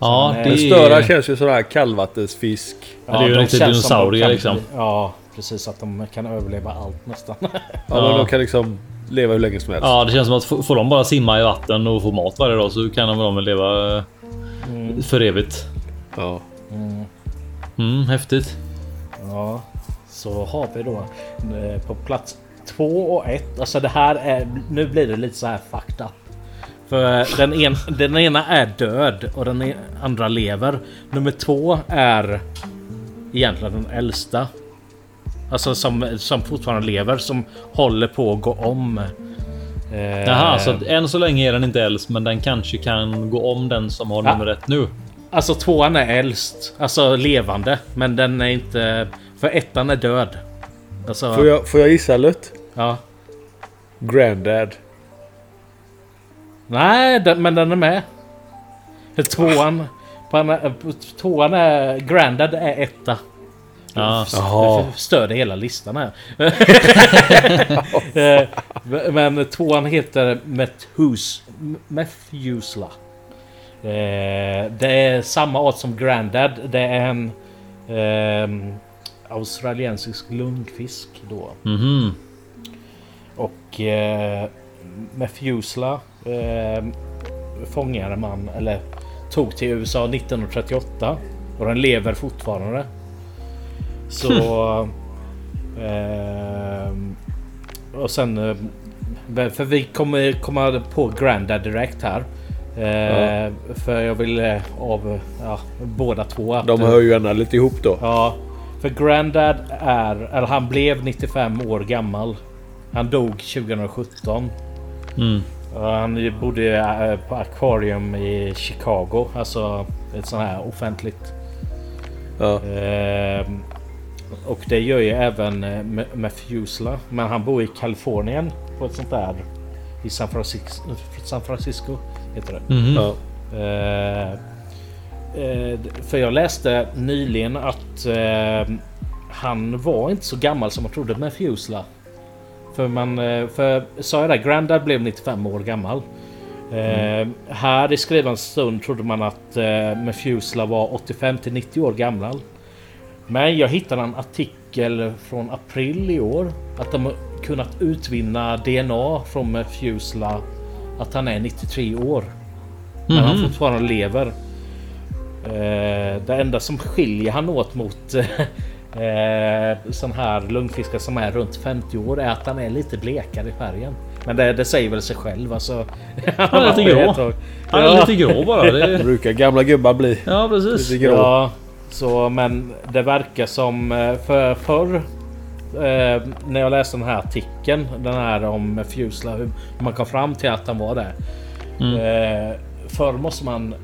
Speaker 4: är-
Speaker 3: det
Speaker 2: Men störa känns ju sådär kallvattensfisk.
Speaker 3: Ja, det är ju
Speaker 4: de
Speaker 3: riktigt
Speaker 4: känns som de
Speaker 3: dinosaurier,
Speaker 4: kan-
Speaker 3: liksom.
Speaker 4: Ja, precis. Att de kan överleva allt nästan.
Speaker 2: Ja,
Speaker 3: Ja.
Speaker 2: men de kan liksom leva hur länge som helst.
Speaker 3: Ja, det känns som att får de bara simma i vatten och få mat varje dag så kan de väl leva eh, för evigt.
Speaker 2: Ja.
Speaker 3: Mm, häftigt.
Speaker 4: Ja, så har vi då eh, på plats två och ett. Alltså det här är... Nu blir det lite så här fucked up. För den, en, den ena är död och den e- andra lever. Nummer två är egentligen den äldsta. Alltså som, som fortfarande lever, som håller på att gå om. Eh,
Speaker 3: Jaha, så att än så länge är den inte äldst, men den kanske kan gå om den som har
Speaker 4: Ja.
Speaker 3: nummer ett nu.
Speaker 4: Alltså tvåan är äldst, alltså levande, men den är inte... För ettan är död. Alltså,
Speaker 2: Får, jag, får jag gissa Lutt?
Speaker 4: ja.
Speaker 2: Granddad.
Speaker 4: Nej, den, men den är med. För Tvåan... På, en- på, tvåan är... Grandad är etta.
Speaker 3: Ja.
Speaker 2: Jaha.
Speaker 4: Du förstörde hela listan här. Eh, Men tvåan heter Methus, Methusla. Eh, Det är samma art som Grandad. Det är en eh, australiensisk lungfisk då.
Speaker 3: Mhm.
Speaker 4: Och eh, Methusla eh, fångade man, eller tog till USA 1938. Och den lever fortfarande. Så... eh, och sen... Eh, för vi kommer komma på Grandad direkt här. Eh, För jag vill eh, av ja, båda två. att-
Speaker 2: De hör ju gärna lite ihop då.
Speaker 4: Ja, för Grandad är, eller han blev 95 år gammal. Han dog 2017.
Speaker 3: Mm.
Speaker 4: Och Han bodde eh, på Aquarium i Chicago. Alltså ett sånt här offentligt.
Speaker 2: Ja.
Speaker 4: Ehm, och det gör ju även eh, Me- Methusla. Men han bor i Kalifornien på ett sånt där. I San Francisco. San Francisco heter det.
Speaker 3: Mhm.
Speaker 2: Ja.
Speaker 4: Eh, eh, för jag läste nyligen att eh, han var inte så gammal som man trodde med Fusla. För man, eh, för sa jag det, Grandad blev 95 år gammal. Eh, Här i skrivande stund trodde man att eh, Mefusla var 85 till 90 år gammal. Men jag hittade en artikel från april i år. Att de kunnat utvinna DNA från Mefusla. Att han är 93 år. Men han
Speaker 3: Mhm.
Speaker 4: fortfarande lever. Eh, det enda som skiljer han åt mot eh, sån här lungfiskar som är runt 50 år är att han är lite blekare i färgen. Men det, det säger väl sig själv alltså.
Speaker 3: Han är lite grå. Han är lite grå bara. Det...
Speaker 2: Brukar gamla gubbar bli
Speaker 3: Ja, precis.
Speaker 2: lite grå.
Speaker 4: Ja, så men det verkar som eh, för förr eh, när jag läste den här artikeln, den här om Fusla, hur man kom fram till att han var det.
Speaker 3: Mm.
Speaker 4: Eh, förr måste man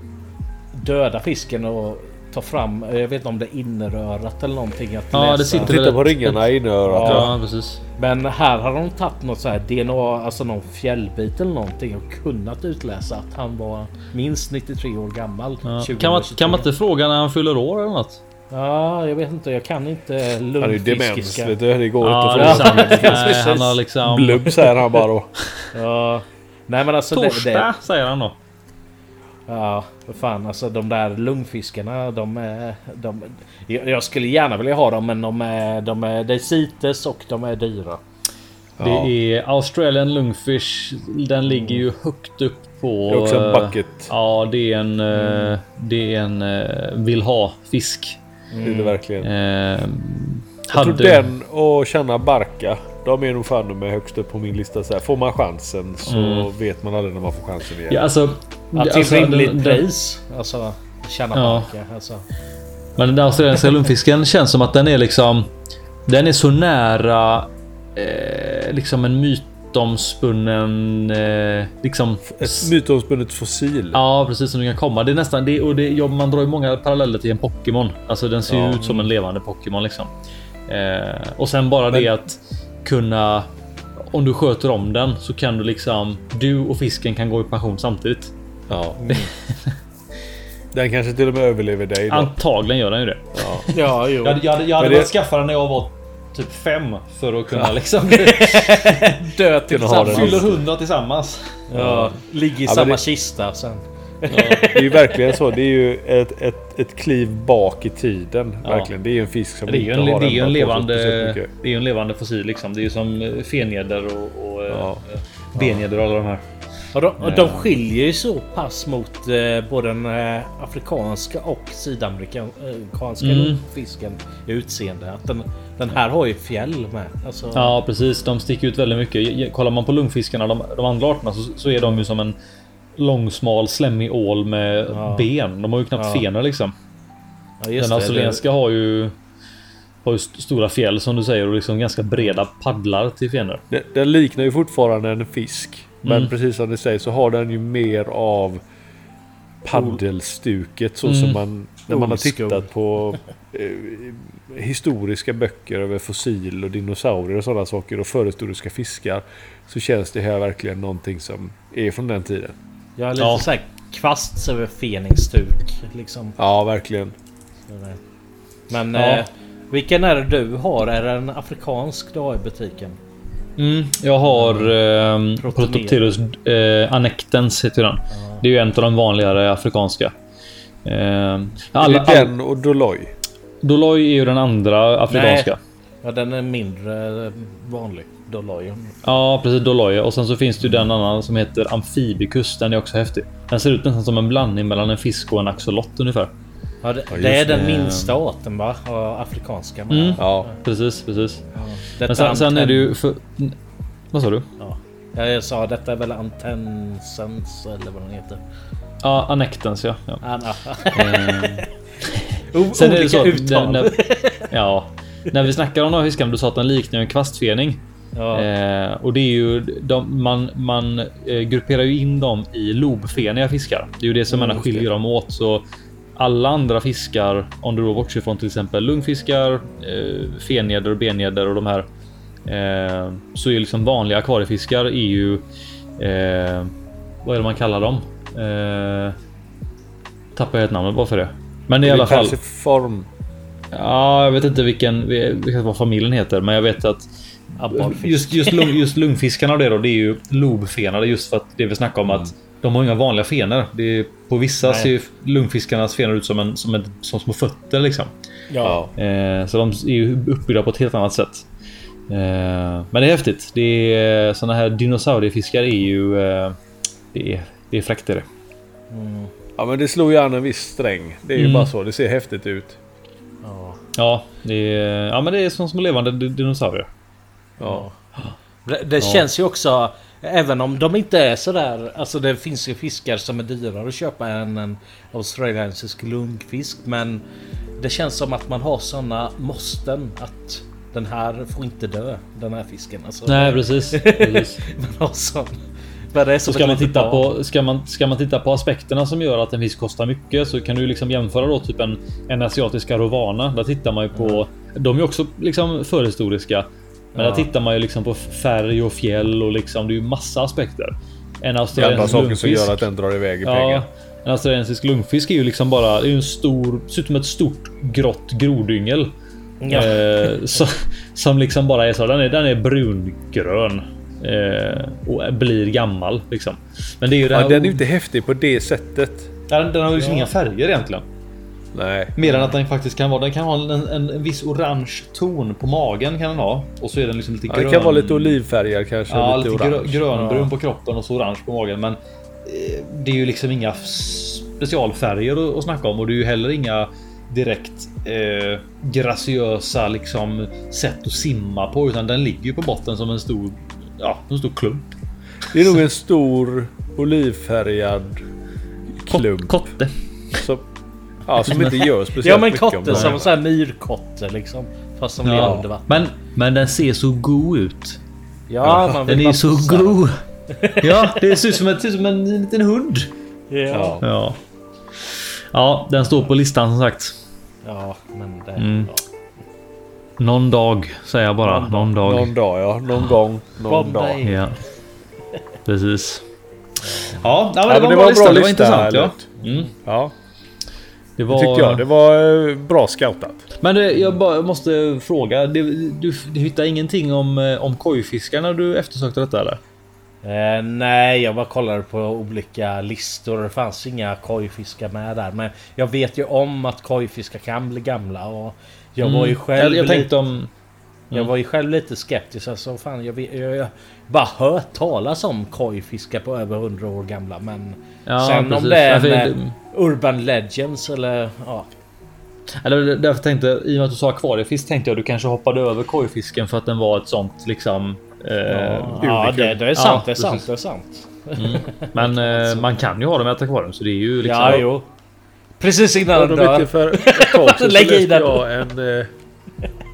Speaker 4: döda fisken och ta fram, eh, jag vet inte om det är inrörat eller någonting. Att
Speaker 3: Ja, det
Speaker 4: läsa.
Speaker 3: sitter
Speaker 2: Titta på ringarna i inörat.
Speaker 4: Ja.
Speaker 3: Ja, precis.
Speaker 4: Men här har de tagit något så här DNA, alltså någon fjällbit eller någonting och kunnat utläsa att han var minst 93 år gammal.
Speaker 3: Ja.
Speaker 4: 2023.
Speaker 3: Kan, man, kan man inte fråga när han fyller år eller något?
Speaker 4: Ja, jag vet inte. Jag kan inte
Speaker 2: Han är ju demens
Speaker 4: lungfiskiska.
Speaker 2: vet du. Det går
Speaker 3: Ja,
Speaker 2: inte
Speaker 3: det
Speaker 2: att få
Speaker 3: sant. Nej, han har liksom...
Speaker 2: Blubb säger han bara då.
Speaker 4: Ja. Nej men alltså det,
Speaker 3: Torsdag
Speaker 4: det,
Speaker 3: säger han då.
Speaker 4: Ja, fan alltså de där lungfiskarna de är... De, jag skulle gärna vilja ha dem men de är... De är är CITES och de är dyra.
Speaker 3: Det är Australian Lungfish. Den ligger ju högt upp på...
Speaker 2: Det är också en
Speaker 3: eh,
Speaker 2: bucket.
Speaker 3: Ja, det är en... eh, Det är en eh, vill ha fisk.
Speaker 2: Det är det verkligen.
Speaker 3: Eh,
Speaker 2: Jag tror den och känna barka. De är nog fan med högst upp på min lista. Så här, får man chansen så
Speaker 3: Mm.
Speaker 2: vet man aldrig när man får chansen igen.
Speaker 3: Ja, alltså...
Speaker 4: Ja, till
Speaker 3: alltså,
Speaker 4: rimligt
Speaker 3: den- den-
Speaker 4: pris. Alltså, tjäna
Speaker 3: Ja.
Speaker 4: ja. alltså.
Speaker 3: Men den australiensiska lungfisken känns som att den är liksom... Den är så nära... Eh, liksom en mytomspunnen eh, liksom.
Speaker 2: Ett mytomspunnet fossil.
Speaker 3: Ja, precis som det kan komma. Det är nästan det och det. Ja, man drar ju många paralleller till en Pokémon. Alltså, den ser ju
Speaker 2: Ja.
Speaker 3: ut som en levande Pokémon liksom. Eh, och sen bara det att kunna. Om du sköter om den så kan du liksom. Du och fisken kan gå i pension samtidigt.
Speaker 2: Ja. Den kanske till och med överlever dig. Då.
Speaker 3: Antagligen gör den ju det.
Speaker 2: Ja.
Speaker 4: Ja, jo.
Speaker 3: Jag, hade- jag, jag hade
Speaker 2: det-
Speaker 3: skaffa den när jag var typ fem för att kunna liksom.
Speaker 4: Dö
Speaker 2: Kunna ha den.
Speaker 4: tillsammans.
Speaker 3: Fyller hundra tillsammans.
Speaker 4: Ja, ligger i
Speaker 2: Ja,
Speaker 4: samma
Speaker 2: det-
Speaker 4: kista sen.
Speaker 2: Det är ju verkligen så. Det är ju ett, ett, ett kliv bak i tiden.
Speaker 3: Ja.
Speaker 2: Verkligen. Det är ju en fisk som
Speaker 3: Det är
Speaker 2: inte
Speaker 3: en,
Speaker 2: har
Speaker 3: det är ju en levande. Det är ju en levande fossil liksom. Det är ju som eh, fengäddor och, och
Speaker 2: Ja.
Speaker 3: ja. bengäddor och alla de här.
Speaker 4: Och de, och de skiljer ju så pass mot eh, både den eh, afrikanska och sydamerikanska
Speaker 3: Mm.
Speaker 4: fisken i utseende. Att den, den här har ju fjäll med. Alltså,
Speaker 3: Ja precis, de sticker ut väldigt mycket. Kollar man på lungfiskarna, de, de andra arterna, så, så är de ju som en långsmal slemmig ål med
Speaker 4: Ja.
Speaker 3: ben. De har ju knappt
Speaker 4: Ja.
Speaker 3: fenor liksom.
Speaker 4: ja, just
Speaker 3: Den australienska har ju har ju st- stora fjäll som du säger och liksom ganska breda paddlar till fenor.
Speaker 2: Den, den liknar ju fortfarande en fisk. Men
Speaker 3: Mm.
Speaker 2: precis som du säger så har den ju mer av paddelstuket så som
Speaker 3: Mm.
Speaker 2: man när man har tittat på eh, historiska böcker över fossil och dinosaurier och sådana saker och förhistoriska fiskar så känns det här verkligen någonting som är från den tiden.
Speaker 4: Ja, lite
Speaker 3: Ja.
Speaker 4: såhär kvast över feningsstuk liksom.
Speaker 2: Ja, verkligen.
Speaker 4: Men
Speaker 3: Ja.
Speaker 4: eh, vilken är det du har? Är det en afrikansk du har i butiken?
Speaker 3: Mm, jag har eh,
Speaker 4: Protopterus.
Speaker 3: Eh, annectens heter den. Det är ju en av de vanligare afrikanska. Eh, alla,
Speaker 2: är det den och Doloy?
Speaker 3: Doloi är ju den andra afrikanska.
Speaker 4: Ja, den är mindre vanlig. Doloyon.
Speaker 3: Ja, precis. Doloy. Och sen så finns det ju den annan som heter Amphibicus. Den är också häftig. Den ser ut nästan som en blandning mellan en fisk och en axolot ungefär.
Speaker 4: Ja, det,
Speaker 2: Ja,
Speaker 4: det är den minsta arten va? Ja, afrikanska.
Speaker 3: Mm.
Speaker 2: Ja.
Speaker 3: Precis, precis.
Speaker 4: Detta
Speaker 3: Men sen, sen är det ju för... Vad sa du?
Speaker 4: Ja. Ja, jag sa detta är väl antensens eller vad den heter.
Speaker 3: Ja, Annectens ja. ja.
Speaker 4: O-
Speaker 3: Sen är det så
Speaker 4: uttal.
Speaker 3: när, när, ja, när vi snackar om de här fiskarna, du sa att den liknar en kvastfening.
Speaker 4: Ja.
Speaker 3: Eh, och det är ju de, man, man eh, grupperar ju in dem i lobfeniga fiskar. Det är ju det som
Speaker 2: Mm,
Speaker 3: skiljer dem åt. Så alla andra fiskar, om du då bortser från till exempel lungfiskar, eh, fengäddor, bengäddor och de här. Eh, så är liksom vanliga akvariefiskar är ju eh, vad är det man kallar dem? Eh, tappar jag ett namn bara för det. Men i alla fall.
Speaker 2: Form.
Speaker 3: Ja, jag vet inte vilken, vilken vad familjen heter, men jag vet att
Speaker 4: Abborrfisk.
Speaker 3: just, just, lung, just lungfiskarna och det då, det är ju lobfenade just för att det vi snackar om att de har inga vanliga fenor. Det är, på vissa
Speaker 4: Nej.
Speaker 3: ser ju lungfiskarnas fenor ut som, en, som, ett, som små fötter liksom.
Speaker 4: Ja.
Speaker 3: Eh, så de är ju uppbyggda på ett helt annat sätt. Eh, men det är häftigt. Det är, såna här dinosauriefiskar är ju... Eh, det är, det är fräckt är det.
Speaker 2: Ja, men det slår ju an en viss sträng. Det är ju
Speaker 3: Mm.
Speaker 2: bara så. Det ser häftigt ut.
Speaker 4: Ja.
Speaker 3: Ja, det är, ja men det är som små levande di- dinosaurier.
Speaker 2: Ja.
Speaker 4: Det, det känns ju också, även om de inte är sådär, alltså det finns ju fiskar som är dyrare att köpa än en australiensisk lungfisk. Men det känns som att man har såna måsten att den här får inte dö, den här fisken. Alltså,
Speaker 3: Nej precis. precis.
Speaker 4: Man har sån.
Speaker 3: Så ska man, titta på, ska, man, ska man titta på aspekterna som gör att en fisk kostar mycket så kan du liksom jämföra då typ en, en asiatisk arovana. Där tittar man ju på... De är också liksom förhistoriska. Men
Speaker 4: Ja.
Speaker 3: där tittar man ju liksom på färg och fjäll och liksom det är ju massa aspekter. En australiensisk
Speaker 2: saker som gör att den drar iväg i
Speaker 3: Ja,
Speaker 2: pengar.
Speaker 3: en australiensisk lungfisk är ju liksom bara... Det är en stor... Ser ut som ett stort grått grodyngel.
Speaker 4: Ja.
Speaker 3: Eh, så, som liksom bara är så. Den är, den är brungrön. Eh, och blir gammal liksom. Men det är ju det här,
Speaker 2: Ja, den är ju inte häftig på det sättet.
Speaker 3: den, den har ju liksom inga färger egentligen.
Speaker 2: Nej.
Speaker 3: Mer än att den faktiskt kan vara. Den kan ha en, en, en viss orange ton på magen kan den ha. Och så är den liksom lite
Speaker 2: Ja,
Speaker 3: grön.
Speaker 2: det kan vara lite olivfärgad kanske.
Speaker 3: Ja,
Speaker 2: lite
Speaker 3: lite
Speaker 2: orange.
Speaker 3: grönbrun
Speaker 4: Ja.
Speaker 3: på kroppen och så orange på magen. Men eh, det är ju liksom inga specialfärger att, att snacka om och det är ju heller inga direkt eh, graciösa liksom sätt att simma på utan den ligger ju på botten som en stor, ja, en stor klump.
Speaker 2: Det är nog en stor olivfärgad klump.
Speaker 3: Kotte.
Speaker 2: Ja, som inte gör speciellt
Speaker 4: Ja men kotte som såhär myrkotte liksom. Fast som lever
Speaker 3: Ja,
Speaker 4: under vatten.
Speaker 3: men, men den ser så god ut.
Speaker 4: Ja, man vill
Speaker 3: Den är så god. Ja, det ser ut som, ett, ser ut som en liten hund.
Speaker 4: Ja.
Speaker 3: Ja. Ja, den står på listan som sagt.
Speaker 4: ja, men det...
Speaker 3: Mm.
Speaker 4: Ja.
Speaker 3: Någon dag säger jag bara. Någon dag.
Speaker 2: Någon dag ja, någon gång, någon dag.
Speaker 3: Ja. Precis. Ja, ja, men det, var
Speaker 2: en
Speaker 3: lista.
Speaker 2: bra
Speaker 3: Det var
Speaker 2: lista,
Speaker 3: intressant. Ja. Mm.
Speaker 2: Ja,
Speaker 3: Det
Speaker 2: det
Speaker 3: var...
Speaker 2: tyckte jag. Det var eh, bra scoutat.
Speaker 3: Men det, jag bara måste fråga. Det, du, du hittade ingenting om, eh, om kojfiskar när du eftersökte detta eller?
Speaker 4: Eh, nej, jag bara kollade på olika listor. Det fanns inga kojfiskar med där. Men jag vet ju om att kojfiskar kan bli gamla. Och jag var ju själv
Speaker 3: Mm. Jag, jag
Speaker 4: lite,
Speaker 3: tänkte om...
Speaker 4: jag var ju själv lite skeptisk. Alltså, fan, jag, jag, jag bara hört talas om kojfiskar på över 100 år gamla. Men
Speaker 3: Ja,
Speaker 4: sen om
Speaker 3: precis.
Speaker 4: det är
Speaker 3: Ja, för-
Speaker 4: med Urban Legends eller ja.
Speaker 3: Eller därför tänkte jag, i och med att du sa akvariefisk tänkte jag du kanske hoppade över kojfisken för att den var ett sånt liksom... Eh,
Speaker 4: Ja, det, det är sant. det är sant.
Speaker 3: precis.
Speaker 4: Det är sant.
Speaker 3: Men eh, man kan ju ha dem i ett akvarium så det är ju liksom...
Speaker 4: Ja, jo. Precis innan
Speaker 2: Ja,
Speaker 4: den dör. Lägg i den.
Speaker 2: jag en, eh,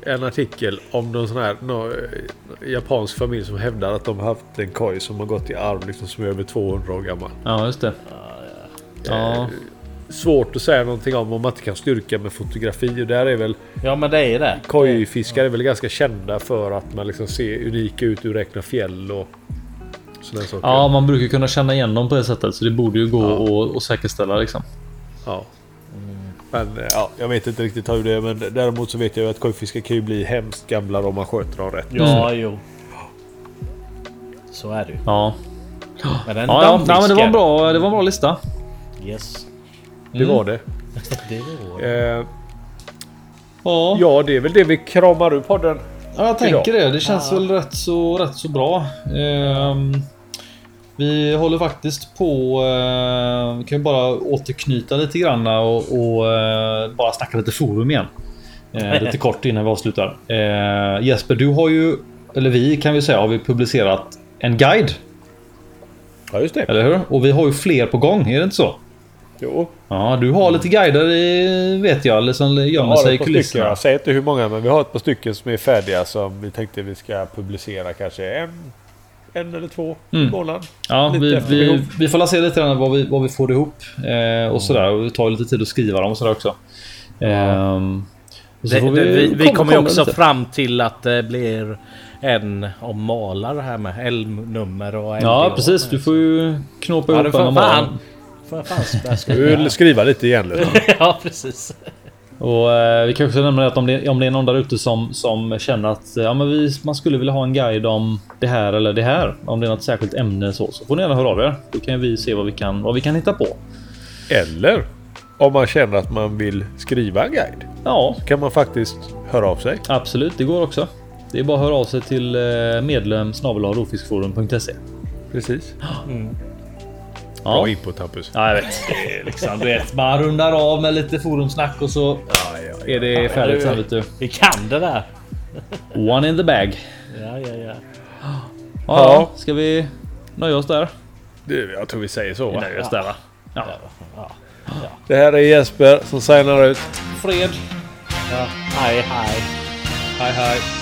Speaker 2: en artikel om någon sån här nå, eh, japansk familj som hävdar att de har haft en koj som har gått i arv liksom som är över 200 år gammal.
Speaker 3: Ja, just det. Ja,
Speaker 2: Svårt att säga någonting om om man inte kan styrka med fotografi och där är väl
Speaker 4: Ja, men det är det.
Speaker 2: kojfiskar är väl ganska kända för att man liksom ser unika ut ur räkna fjäll och sådana saker.
Speaker 3: ja, man brukar kunna känna igen dem på det sättet så det borde ju gå att att säkerställa liksom.
Speaker 2: Ja. Men eh, ja, jag vet inte riktigt hur det är men däremot så vet jag ju att kojfiskar kan ju bli hemskt gamla om man sköter dem rätt.
Speaker 4: Ja, jo. Så är det ju.
Speaker 3: Ja,
Speaker 4: Men en
Speaker 3: ja, ja men det var en bra, det var en bra lista.
Speaker 4: Yes.
Speaker 2: Det var det.
Speaker 4: Det var det.
Speaker 2: Eh,
Speaker 3: Ja,
Speaker 2: ja, det är väl det vi kramar ur podden.
Speaker 3: Ja, jag
Speaker 2: idag.
Speaker 3: tänker det. Det känns väl rätt så, rätt så bra. Ehm, vi håller faktiskt på... Vi kan bara återknyta lite grann och, och eh, bara snacka lite forum igen. Eh, lite kort innan vi avslutar. Eh, Jesper, du har ju, eller vi kan vi säga, har vi publicerat en guide.
Speaker 2: Ja, just det.
Speaker 3: Eller hur? Och vi har ju fler på gång, är det inte så?
Speaker 2: Jo.
Speaker 3: Ja, du har lite guider i, vet jag, eller som gömmer sig i
Speaker 2: par stycken.
Speaker 3: kulisserna.
Speaker 2: Jag säger inte hur många men vi har ett par stycken som är färdiga som vi tänkte vi ska publicera kanske en, en eller två
Speaker 3: Mm.
Speaker 2: i månaden.
Speaker 3: Ja, vi, vi, vi får se lite grann vad vi, vad vi får ihop. Eh, och sådär. Och det tar lite tid att skriva dem och sådär också. Ehm, och så
Speaker 4: Det, det, vi, vi
Speaker 3: komma-
Speaker 4: kommer också
Speaker 3: lite.
Speaker 4: fram till att det blir en om malar här med L-nummer och LD.
Speaker 3: Ja, precis. Du får ju knåpa
Speaker 4: Ja,
Speaker 3: ihop en om
Speaker 4: fan.
Speaker 3: morgonen.
Speaker 4: Får jag fan
Speaker 2: Du
Speaker 4: skriva.
Speaker 2: vill skriva lite igen lite.
Speaker 4: Ja, precis.
Speaker 3: Och eh, vi kan också nämna att om det, om det är någon där ute som, som känner att eh, ja, men vi, man skulle vilja ha en guide om det här eller det här. Om det är något särskilt ämne så, så får ni gärna höra av er. Då kan vi se vad vi kan, vad vi kan hitta på.
Speaker 2: Eller om man känner att man vill skriva en guide.
Speaker 3: Ja,
Speaker 2: kan man faktiskt höra av sig.
Speaker 3: absolut. Det går också. Det är bara att höra av sig till eh, medlem.
Speaker 2: Precis.
Speaker 3: Ja.
Speaker 2: Bra input Hampus.
Speaker 3: Ja, jag vet. Det är liksom, du vet, man rundar av med lite forumsnack och så är det färdigt sen vet du.
Speaker 4: Vi kan det där.
Speaker 3: One in the bag.
Speaker 4: Ja, ja, ja.
Speaker 3: Ja,
Speaker 2: Ja.
Speaker 3: Ska vi nöja oss där?
Speaker 2: Du, jag tror vi säger så
Speaker 3: Vi nöjer oss där va? Ja.
Speaker 2: Det här är Jesper som signar ut.
Speaker 3: Fred.
Speaker 4: ja. Hej, hej.
Speaker 3: Hej hej.